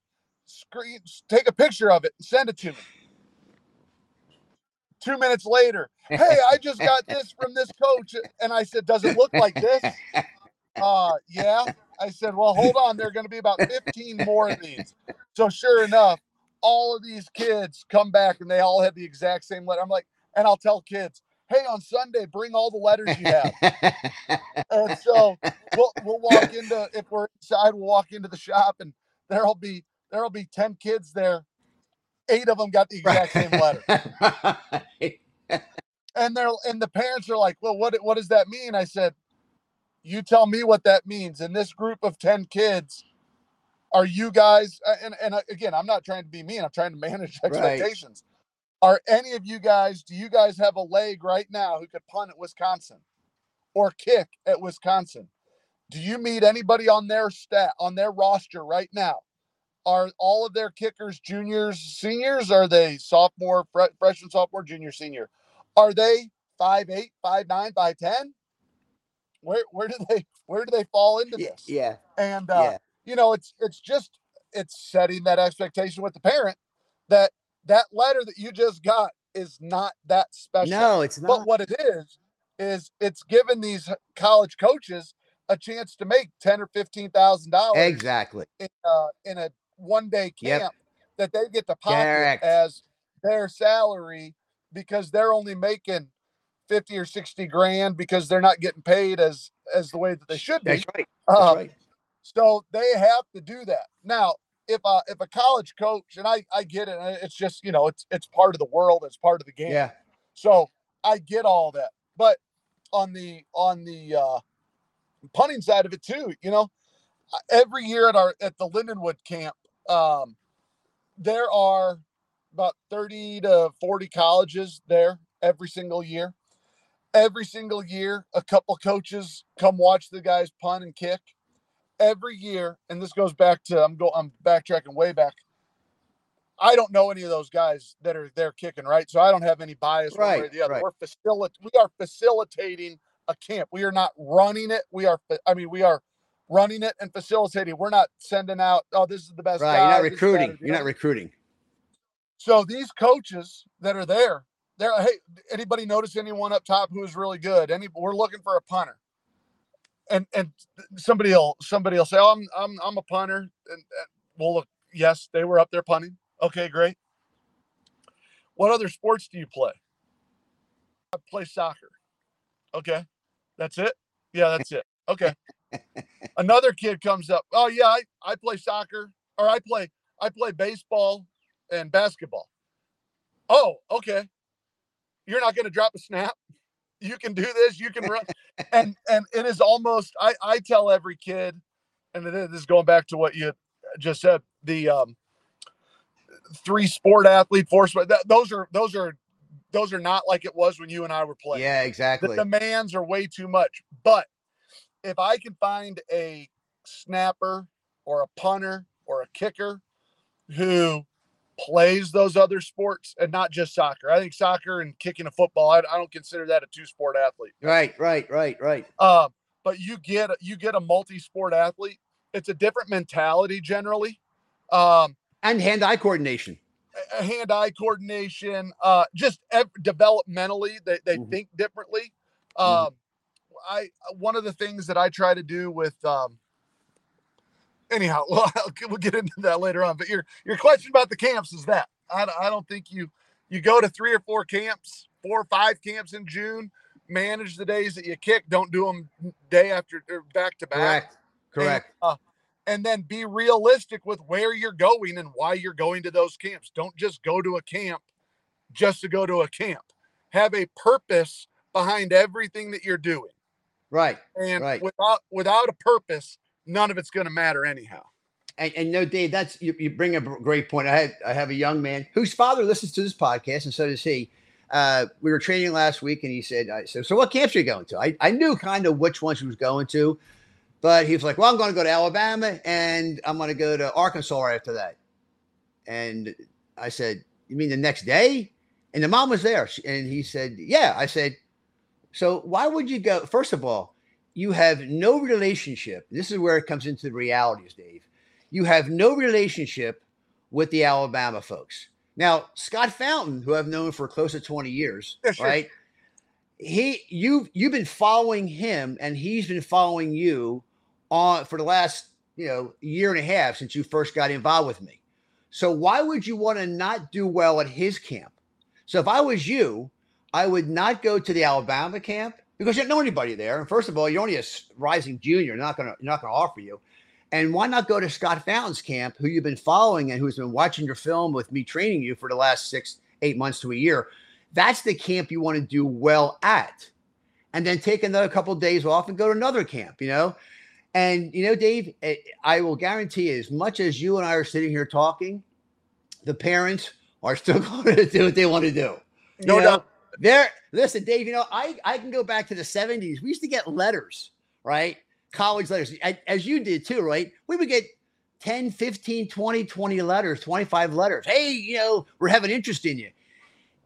screen, take a picture of it and send it to me. Two minutes later, hey, I just got this from this coach, and I said, does it look like this? Uh, yeah. I said, well, hold on. There are going to be about 15 more of these. So sure enough, all of these kids come back and they all had the exact same letter. I'm like, and I'll tell kids, hey, on Sunday, bring all the letters you have. and so we'll, we'll walk into, if we're inside, we'll walk into the shop and there'll be, there'll be 10 kids there. Eight of them got the exact same letter. And they're, and the parents are like, well, what, what does that mean? I said, you tell me what that means. In this group of 10 kids, are you guys, uh, and, and uh, again, I'm not trying to be mean, I'm trying to manage Right. expectations. Are any of you guys, do you guys have a leg right now who could punt at Wisconsin or kick at Wisconsin? Do you meet anybody on their stat, on their roster right now? Are all of their kickers juniors, seniors? Are they sophomore, fre- freshman, sophomore, junior, senior? Are they five eight, five nine, five ten? Where where do they where do they fall into this? yeah, And uh, yeah. you know, it's it's just it's setting that expectation with the parent that that letter that you just got is not that special. No, it's not. But what it is is it's giving these college coaches a chance to make ten or fifteen thousand dollars Exactly. in, uh, in a one day Yep. camp that they get to pocket Correct. as their salary because they're only making 50 or 60 grand because they're not getting paid as as the way that they should be That's right. That's Uh, right. so they have to do that now if a if a college coach and i i get it it's just you know it's it's part of the world it's part of the game Yeah. so I get all that. But on the on the uh punting side of it too, you know, every year at our at the Lindenwood camp, um there are about 30 to 40 colleges there every single year. every single year, a couple coaches come watch the guys punt and kick. Every year, and this goes back to I'm go I'm backtracking way back. I don't know any of those guys that are there kicking, right? So I don't have any bias one way or Right, the other. right. We're facil- we are facilitating a camp. We are not running it. We are I mean, we are running it and facilitating. We're not sending out, oh, this is the best Right. guy. You're not this is that, recruiting. You're not recruiting. So these coaches that are there, they're hey, anybody notice anyone up top who is really good? Any we're looking for a punter. And and somebody will somebody will say, Oh, I'm I'm I'm a punter. And, and well look, yes, they were up there punting. Okay, great. What other sports do you play? I play soccer. Okay. That's it? Yeah, that's it. Okay. Another kid comes up. Oh yeah, I, I play soccer or I play I play baseball and basketball. Oh, okay. You're not going to drop a snap. You can do this. You can run, and and it is almost. I I tell every kid, and this is going back to what you just said. The um, three sport athlete, four sport. That, those are those are those are not like it was when you and I were playing Yeah, exactly. the demands are way too much. But if I can find a snapper or a punter or a kicker who plays those other sports and not just soccer, I think soccer and kicking a football, I, I don't consider that a two sport athlete. Right, right, right, right. Uh, but you get you get a multi sport athlete. It's a different mentality generally. Um, And hand-eye coordination. a- a hand-eye coordination, uh, just ev- developmentally, they, they Mhm. think differently. Mhm. Um, I one of the things that I try to do with um, anyhow, well, we'll get into that later on. But your your question about the camps is that I, don't- I don't think you you go to three or four camps, four or five camps in June. Manage the days that you kick. Don't do them day after or back to back Correct. Correct. and, uh, and then be realistic with where you're going and why you're going to those camps. Don't just go to a camp just to go to a camp. Have a purpose behind everything that you're doing. Right. And Right. without without a purpose, none of it's going to matter anyhow. And, and no, Dave, that's you, you bring up a great point. I had I have a young man whose father listens to this podcast, and so does he. Uh, we were training last week, and he said, I said, so what camps are you going to? I, I knew kind of which ones he was going to, but he was like, well, I'm going to go to Alabama, and I'm going to go to Arkansas right after that. And I said, you mean the next day? And the mom was there, She- and he said, yeah. I said, so why would you go? First of all, you have no relationship. This is where it comes into the realities, Dave you have no relationship with the Alabama folks. Now, Scott Fountain, who I've known for close to 20 years, Yeah, sure. right? He you've you've been following him and he's been following you on for the last, you know, year and a half since you first got involved with me. So why would you want to not do well at his camp? So if I was you, I would not go to the Alabama camp because you don't know anybody there. And first of all, you're only a rising junior, not gonna not gonna offer you. And why not go to Scott Fountain's camp, who you've been following and who's been watching your film with me training you for the last six, eight months to a year? That's the camp you want to do well at. And then take another couple of days off and go to another camp, you know? And, you know, Dave, eh, I will guarantee you, as much as you and I are sitting here talking, the parents are still going to do what they want to do. No doubt. There, listen, Dave. You know, I I can go back to the seventies. We used to get letters, right? College letters, as you did too, right? We would get 10, 15, 20, 20 letters, 25 letters. Hey, you know, we're having interest in you.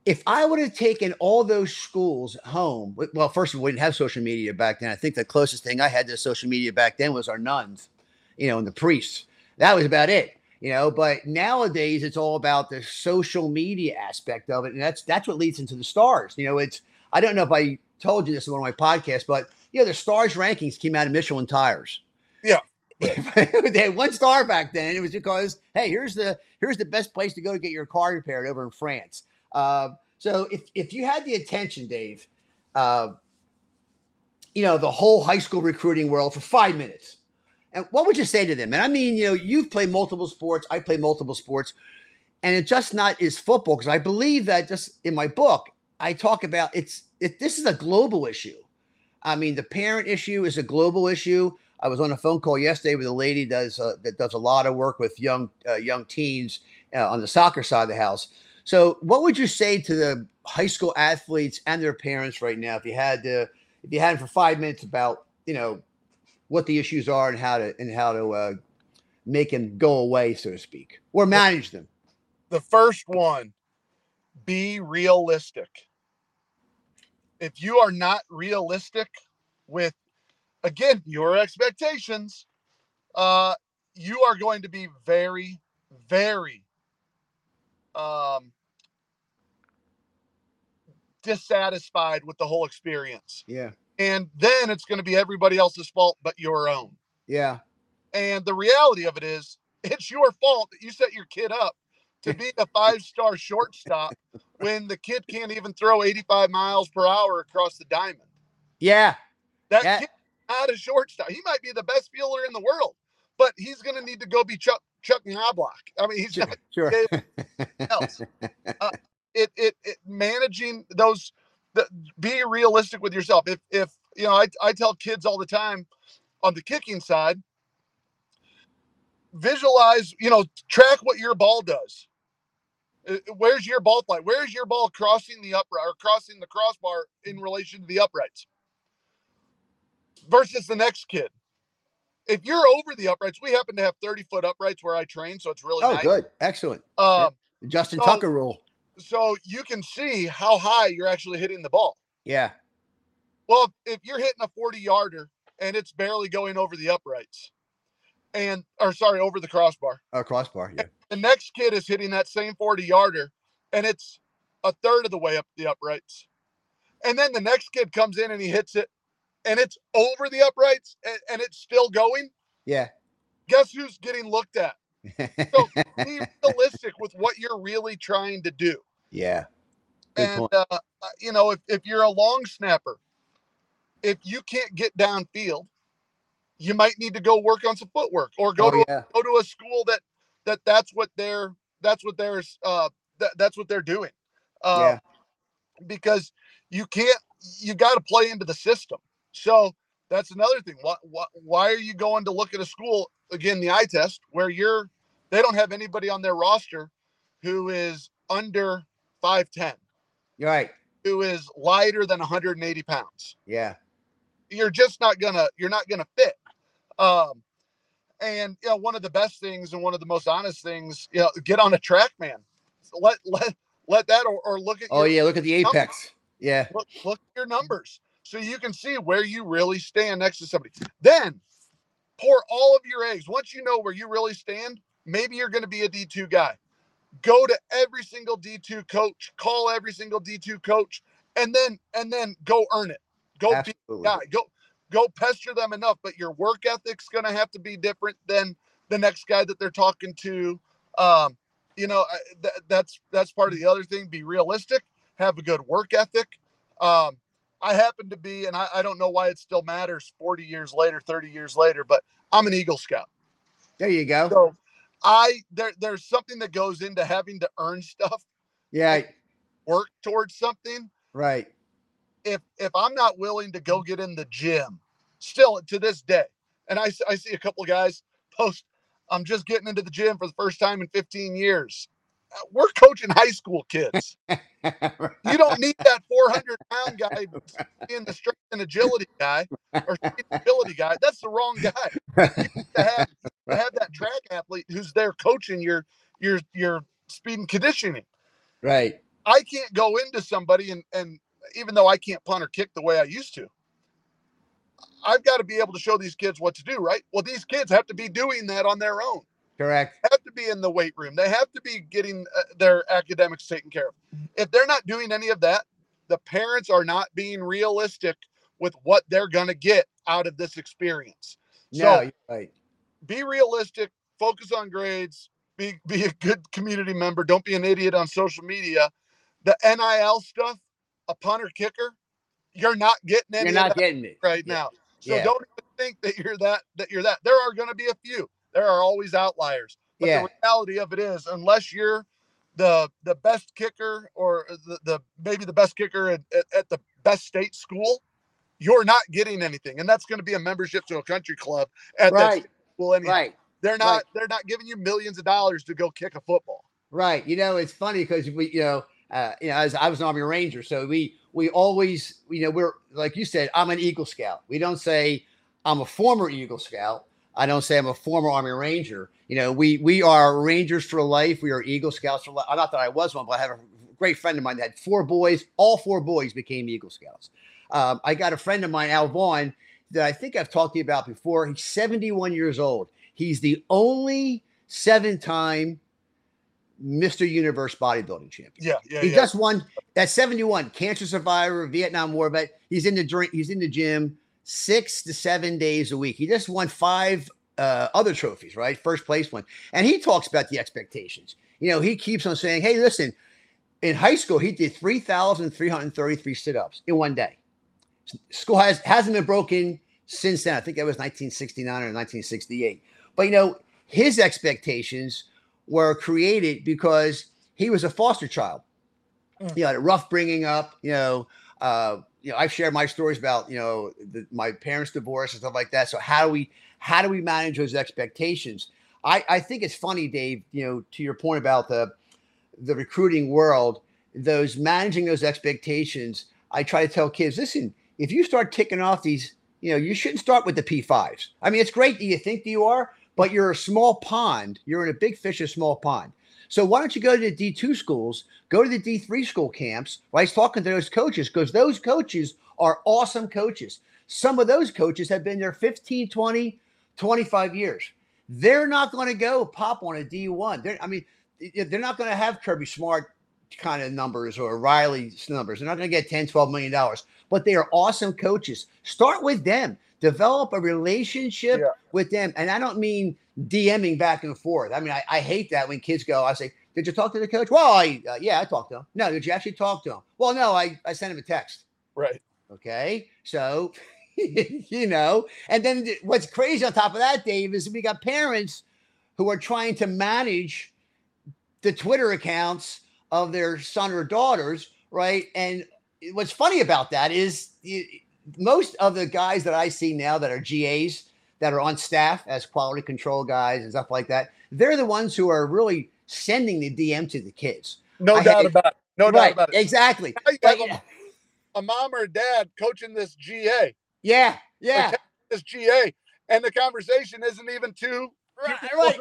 If I would have taken all those schools home, well, first of all, we didn't have social media back then. I think the closest thing I had to social media back then was our nuns, you know, and the priests. That was about it you know but nowadays it's all about the social media aspect of it and that's that's what leads into the stars you know it's i don't know if i told you this in one of my podcasts but you know the stars rankings came out of michelin tires Yeah. they had one star back then it was because hey here's the here's the best place to go to get your car repaired over in france uh, so if if you had the attention dave uh, you know the whole high school recruiting world for five minutes and what would you say to them? And I mean, you know, you've played multiple sports. I play multiple sports, and it just not is football because I believe that just in my book I talk about it's it. This is a global issue. I mean, the parent issue is a global issue. I was on a phone call yesterday with a lady does uh, that does a lot of work with young uh, young teens uh, on the soccer side of the house. So, what would you say to the high school athletes and their parents right now, if you had to, if you had for five minutes about you know what the issues are and how to and how to uh, make them go away, so to speak, or manage them. The first one, be realistic. If you are not realistic with, again, your expectations, uh, you are going to be very, very um, dissatisfied with the whole experience. Yeah. And then it's going to be everybody else's fault but your own. Yeah. And the reality of it is, it's your fault that you set your kid up to be a five star shortstop when the kid can't even throw 85 miles per hour across the diamond. Yeah. That Yeah. kid not a shortstop. He might be the best fielder in the world, but he's going to need to go be Chuck Chuck Knoblauch. I mean, he's Sure. not sure. else. Uh, it, it it managing those. The, be realistic with yourself. If if you know, I I tell kids all the time on the kicking side, visualize. You know, track what your ball does. Uh, Where's your ball flight? Where's your ball crossing the upright or crossing the crossbar in relation to the uprights versus the next kid? If you're over the uprights, we happen to have 30 foot uprights where I train, so it's really oh, nice. good. Excellent. Um, Justin so- Tucker rule. So you can see how high you're actually hitting the ball. Yeah. Well, if you're hitting a 40 yarder and it's barely going over the uprights, and or sorry, over the crossbar, Oh, crossbar. Yeah. the next kid is hitting that same 40 yarder and it's a third of the way up the uprights. And then the next kid comes in and he hits it and it's over the uprights and, and it's still going. Yeah. Guess who's getting looked at? So be realistic with what you're really trying to do. Yeah. Good and uh, uh, you know if, if you're a long snapper if you can't get downfield you might need to go work on some footwork or go Oh, to yeah. go to a school that that that's what they're that's what they're uh that, that's what they're doing uh Yeah. because you can't you got to play into the system so that's another thing why, why why are you going to look at a school again the eye test where you're they don't have anybody on their roster who is under 510 You're right. who is lighter than 180 pounds. Yeah. You're just not gonna you're not gonna fit. Um, and you know one of the best things and one of the most honest things, you know, get on a TrackMan. Let let let that or, or look at Oh, yeah. Look at the apex. Yeah. look look at your numbers so you can see where you really stand next to somebody. Then pour all of your eggs. Once you know where you really stand, maybe you're going to be a D2 guy. Go to every single D2 coach, call every single D2 coach, and then and then go earn it. Go be guy. Go go pester them enough, but your work ethic's going to have to be different than the next guy that they're talking to. Um, you know, th- that's that's part of the other thing. Be realistic. Have a good work ethic. Um, I happen to be, and I, I don't know why it still matters 40 years later, 30 years later, but I'm an Eagle Scout. There you go. So I there there's something that goes into having to earn stuff, Yeah. work towards something. Right. if if I'm not willing to go mm. get in the gym, still to this day, and I I see a couple of guys post, I'm just getting into the gym for the first time in 15 years. We're coaching high school kids. You don't need that 400 pound guy being the strength and agility guy or agility guy. That's the wrong guy. You need to have, to have that track athlete who's there coaching your your your speed and conditioning. right. I can't go into somebody and and even though I can't punt or kick the way I used to, I've got to be able to show these kids what to do, right? Well, these kids have to be doing that on their own. Correct. They have to be in the weight room. They have to be getting uh, their academics taken care of. If they're not doing any of that, the parents are not being realistic with what they're going to get out of this experience. No, So you're right. be realistic, focus on grades, be be a good community member, don't be an idiot on social media. The NIL stuff, a punter kicker, you're not getting any You're not getting it. right Yeah. now. So Yeah. don't even think that you're that that you're that. There are going to be a few. There are always outliers. But Yeah. the reality of it is unless you're the the best kicker or the, the maybe the best kicker at, at, at the best state school, you're not getting anything. And that's going to be a membership to a country club at Right. state school. Right. They're not they're not giving you millions of dollars to go kick a football. Right. You know, it's funny because we, you know, Uh, you know, as I was an Army Ranger, so we we always, you know, we're like you said, I'm an Eagle Scout. We don't say I'm a former Eagle Scout. I don't say I'm a former Army Ranger. You know, we we are Rangers for life. We are Eagle Scouts for life. Not that I was one, but I have a great friend of mine that had four boys. All four boys became Eagle Scouts. Um, I got a friend of mine, Al Vaughn, that I think I've talked to you about before. He's 71 years old. He's the only seven-time Mr. Universe bodybuilding champion. Yeah, yeah. He yeah. just won at 71, cancer survivor, Vietnam War vet. He's in the drink, he's in the gym six to seven days a week. He just won five uh, other trophies, right? First place one. And he talks about the expectations. You know, he keeps on saying, Hey, listen, in high school, he did 3,333 sit-ups in one day. School has hasn't been broken since then. I think that was 1969 or 1968. But you know, his expectations were created because he was a foster child. Mm. You know, rough bringing up. You know, uh, you know, I've shared my stories about you know the, my parents' divorce and stuff like that. So how do we how do we manage those expectations? I I think it's funny, Dave. You know, to your point about the the recruiting world, those managing those expectations. I try to tell kids, listen, if you start ticking off these, you know, you shouldn't start with the P5s. I mean, it's great that you think that you are, but you're a small pond. You're in a big fish, a small pond. So why don't you go to the D2 schools, go to the D3 school camps, right? He's talking to those coaches because those coaches are awesome coaches. Some of those coaches have been there 15, 20, 25 years. They're not going to go pop on a D1. They're, I mean, they're not going to have Kirby Smart kind of numbers or Riley's numbers. They're not going to get 10, 12 million dollars, but they are awesome coaches. Start with them. Develop a relationship Yeah. with them. And I don't mean DMing back and forth. I mean, I, I hate that when kids go, I say, did you talk to the coach? Well, I, uh, yeah, I talked to him. No, did you actually talk to him? Well, no, I, I sent him a text. right. Okay. So, you know, and then th- what's crazy on top of that, Dave, is we got parents who are trying to manage the Twitter accounts of their son or daughters, right? And what's funny about that is you, most of the guys that I see now that are GAs that are on staff as quality control guys and stuff like that, they're the ones who are really sending the DM to the kids. No I doubt had- about it. No doubt about it. Exactly. But, a, a mom or a dad coaching this GA, yeah. Yeah. this GA, and the conversation isn't even too. Right. right.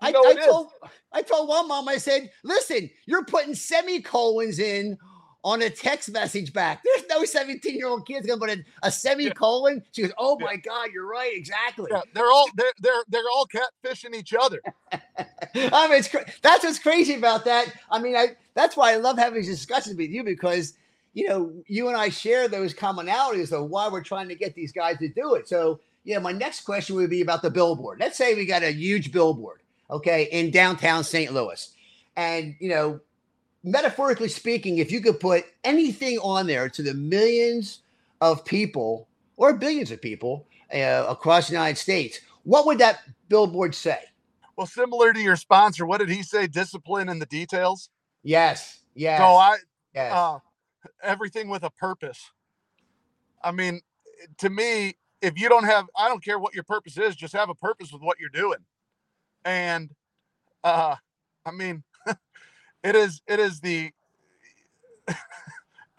I, I told I told one mom, I said, listen, you're putting semicolons in on a text message back. There's no 17 year old kid's gonna put a, a semicolon. She goes, Oh Yeah. my god, you're right, exactly. Yeah, they're all they're they're they're all catfishing each other. I mean, it's cra- that's what's crazy about that. I mean, I that's why I love having these discussions with you because you know you and I share those commonalities of why we're trying to get these guys to do it. So, yeah, my next question would be about the billboard. Let's say we got a huge billboard, okay, in downtown St. Louis, and you know, metaphorically speaking, if you could put anything on there to the millions of people or billions of people uh, across the United States, what would that billboard say? Well, similar to your sponsor, what did he say? Discipline in the details. Yes. Yes. So I yes. uh, everything with a purpose. I mean, to me, if you don't have, I don't care what your purpose is, just have a purpose with what you're doing. And uh, I mean, it is it is the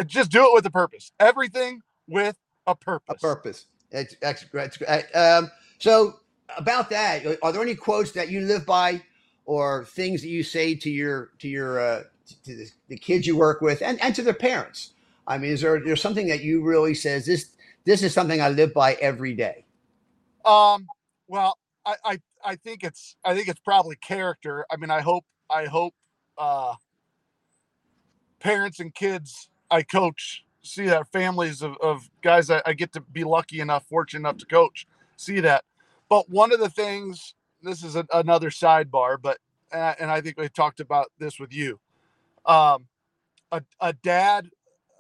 just do it with a purpose. Everything with a purpose. a purpose. It's, that's great. That's great. Um, so about that, are there any quotes that you live by, or things that you say to your to your uh, to the, the kids you work with, and, and to their parents? I mean, is there there's something that you really says this this is something I live by every day? Um, well, I, I I think it's I think it's probably character. I mean, I hope I hope uh parents and kids I coach see that families of, of guys I, I get to be lucky enough, fortunate enough to coach, see that. But one of the things, this is a, another sidebar, but uh, and I think we talked about this with you. Um, a, a dad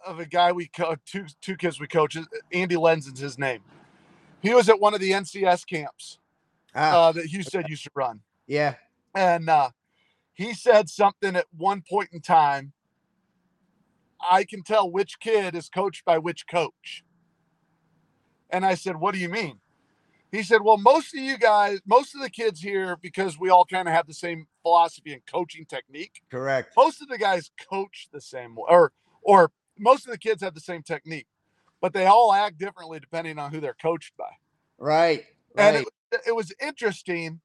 of a guy we co- two two kids we coach, Andy Lenson's his name. He was at one of the NCS camps Ah, uh, that Hugh said used to run. yeah. And uh, he said something at one point in time. I can tell which kid is coached by which coach. And I said, What do you mean? he said, Well, most of you guys, most of the kids here, because we all kind of have the same philosophy and coaching technique. Correct. Most of the guys coach the same or or most of the kids have the same technique, but they all act differently depending on who they're coached by. Right. And it, it was interesting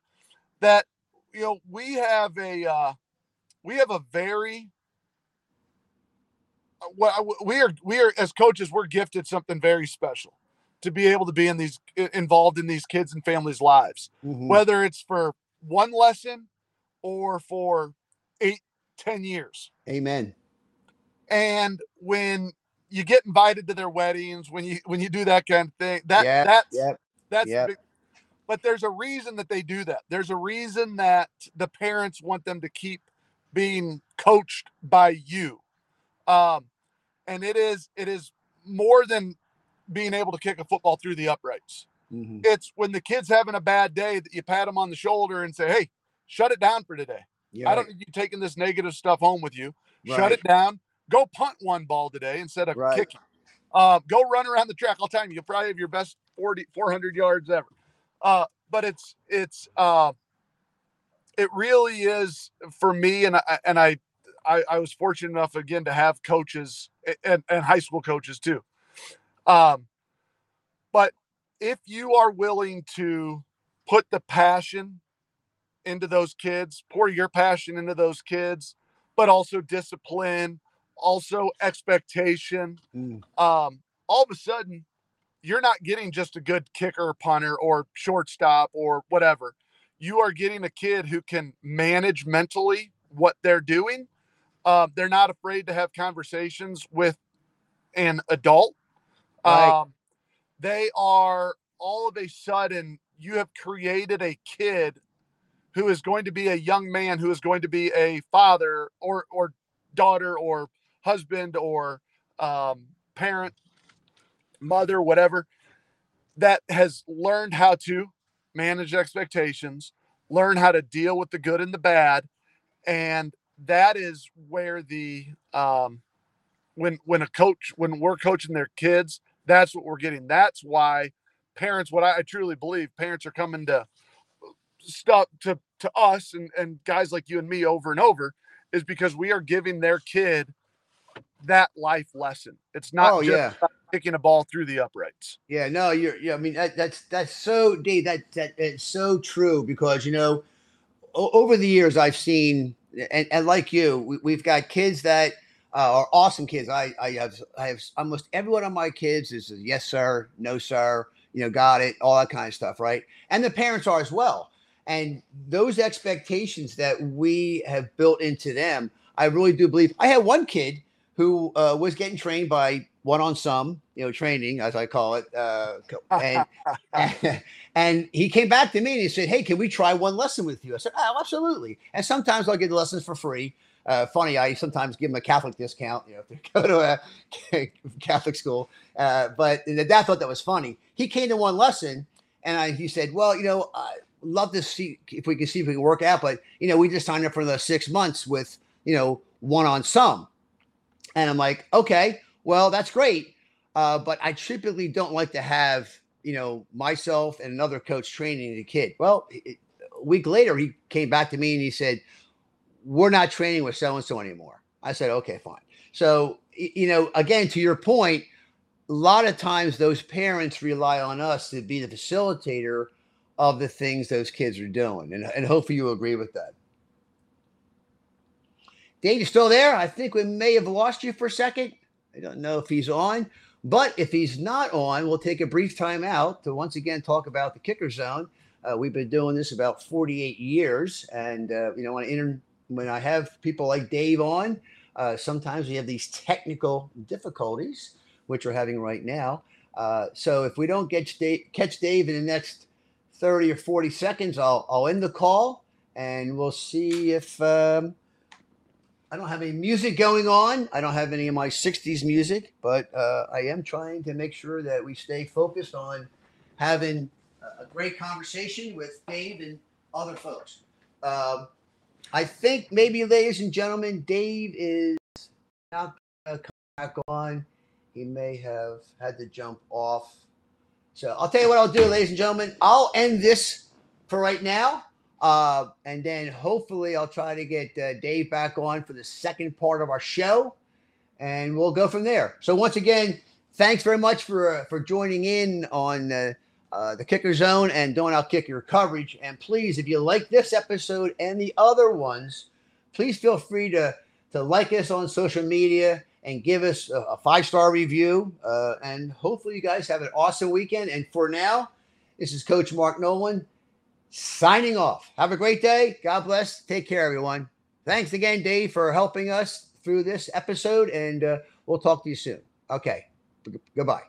that you know we have a uh, we have a very uh, well, we are we are as coaches we're gifted something very special to be able to be in these involved in these kids and families lives Mhm. whether it's for one lesson or for eight ten years Amen. and when you get invited to their weddings when you when you do that kind of thing that Yep, that's Yep. that's Yep. But there's a reason that they do that. There's a reason that the parents want them to keep being coached by you. Um and it is it is more than being able to kick a football through the uprights. Mhm. it's when the kid's having a bad day that you pat them on the shoulder and say hey shut it down for today. You're i don't need you taking this negative stuff home with you. Shut it down. Go punt one ball today instead of Right. kicking. Uh, go run around the track. I'll tell you you'll probably have your best 40 400 yards ever uh, but it's it's uh, it really is for me and i and I, I i was fortunate enough again to have coaches and, and high school coaches too um but if you are willing to put the passion into those kids pour your passion into those kids but also discipline also expectation Mm. um all of a sudden you're not getting just a good kicker punter or shortstop or whatever. You are getting a kid who can manage mentally what they're doing. Um, they're not afraid to have conversations with an adult. Right. um, they are all of a sudden you have created a kid who is going to be a young man who is going to be a father or or daughter or husband or um, parent mother whatever that has learned how to manage expectations learn how to deal with the good and the bad. And that is where the um when when a coach when we're coaching their kids that's what we're getting. That's why parents what i, I truly believe parents are coming to stuff to to us and and guys like you and me over and over is because we are giving their kid that life lesson it's not Oh just yeah. kicking a ball through the uprights Yeah, no, you're. Yeah, I mean that, that's that's so, Dave. That that it's so true because you know, o- over the years I've seen, and, and like you, we, we've got kids that uh, are awesome kids. I I have I have almost every one of my kids is a yes sir, no sir, you know, got it, all that kind of stuff, right? And the parents are as well. And those expectations that we have built into them, I really do believe. I had one kid who uh, was getting trained by one on some, you know, training as I call it, uh, co- and, and he came back to me and he said, "Hey, can we try one lesson with you?" I said, "Oh, absolutely." And sometimes I'll get the lessons for free. Uh, funny, I sometimes give them a Catholic discount, you know, if they go to a Catholic school. Uh, but the dad thought that was funny. He came to one lesson, and I, he said, "Well, you know, I love to see if we can see if we can work out, but you know, we just signed up for the six months with you know one on some." And I'm like, "Okay, well, that's great." Uh, but I typically don't like to have, you know, myself and another coach training the kid. Well, it, a week later, he came back to me and he said, We're not training with so and so anymore. I said, Okay, fine. So, you know, again, to your point, a lot of times those parents rely on us to be the facilitator of the things those kids are doing. And, and hopefully you agree with that. Dave, you still there? I think we may have lost you for a second. I don't know if he's on. But if he's not on, we'll take a brief time out to once again talk about the kicker zone. Uh, we've been doing this about 48 years, and uh, you know when I inter- when I have people like Dave on, uh, sometimes we have these technical difficulties, which we're having right now. Uh, so if we don't get Dave, catch Dave in the next 30 or 40 seconds, I'll I'll end the call, and we'll see if. Um, I don't have any music going on. I don't have any of my 60s music, but uh, I am trying to make sure that we stay focused on having a great conversation with Dave and other folks. Um, I think maybe, ladies and gentlemen, Dave is not going to come back on. He may have had to jump off. So I'll tell you what I'll do, ladies and gentlemen. I'll end this for right now. Uh, and then hopefully I'll try to get uh, Dave back on for the second part of our show, and we'll go from there. So once again, thanks very much for uh, for joining in on uh, uh, the Kicker Zone and Don't Outkick Your coverage. And please, if you like this episode and the other ones, please feel free to to like us on social media and give us a, a five star review. Uh, and hopefully, you guys have an awesome weekend. And for now, this is Coach Mark Nolan signing off. Have a great day. God bless. Take care, everyone. Thanks again, Dave, for helping us through this episode. And uh, we'll talk to you soon. Okay. Goodbye.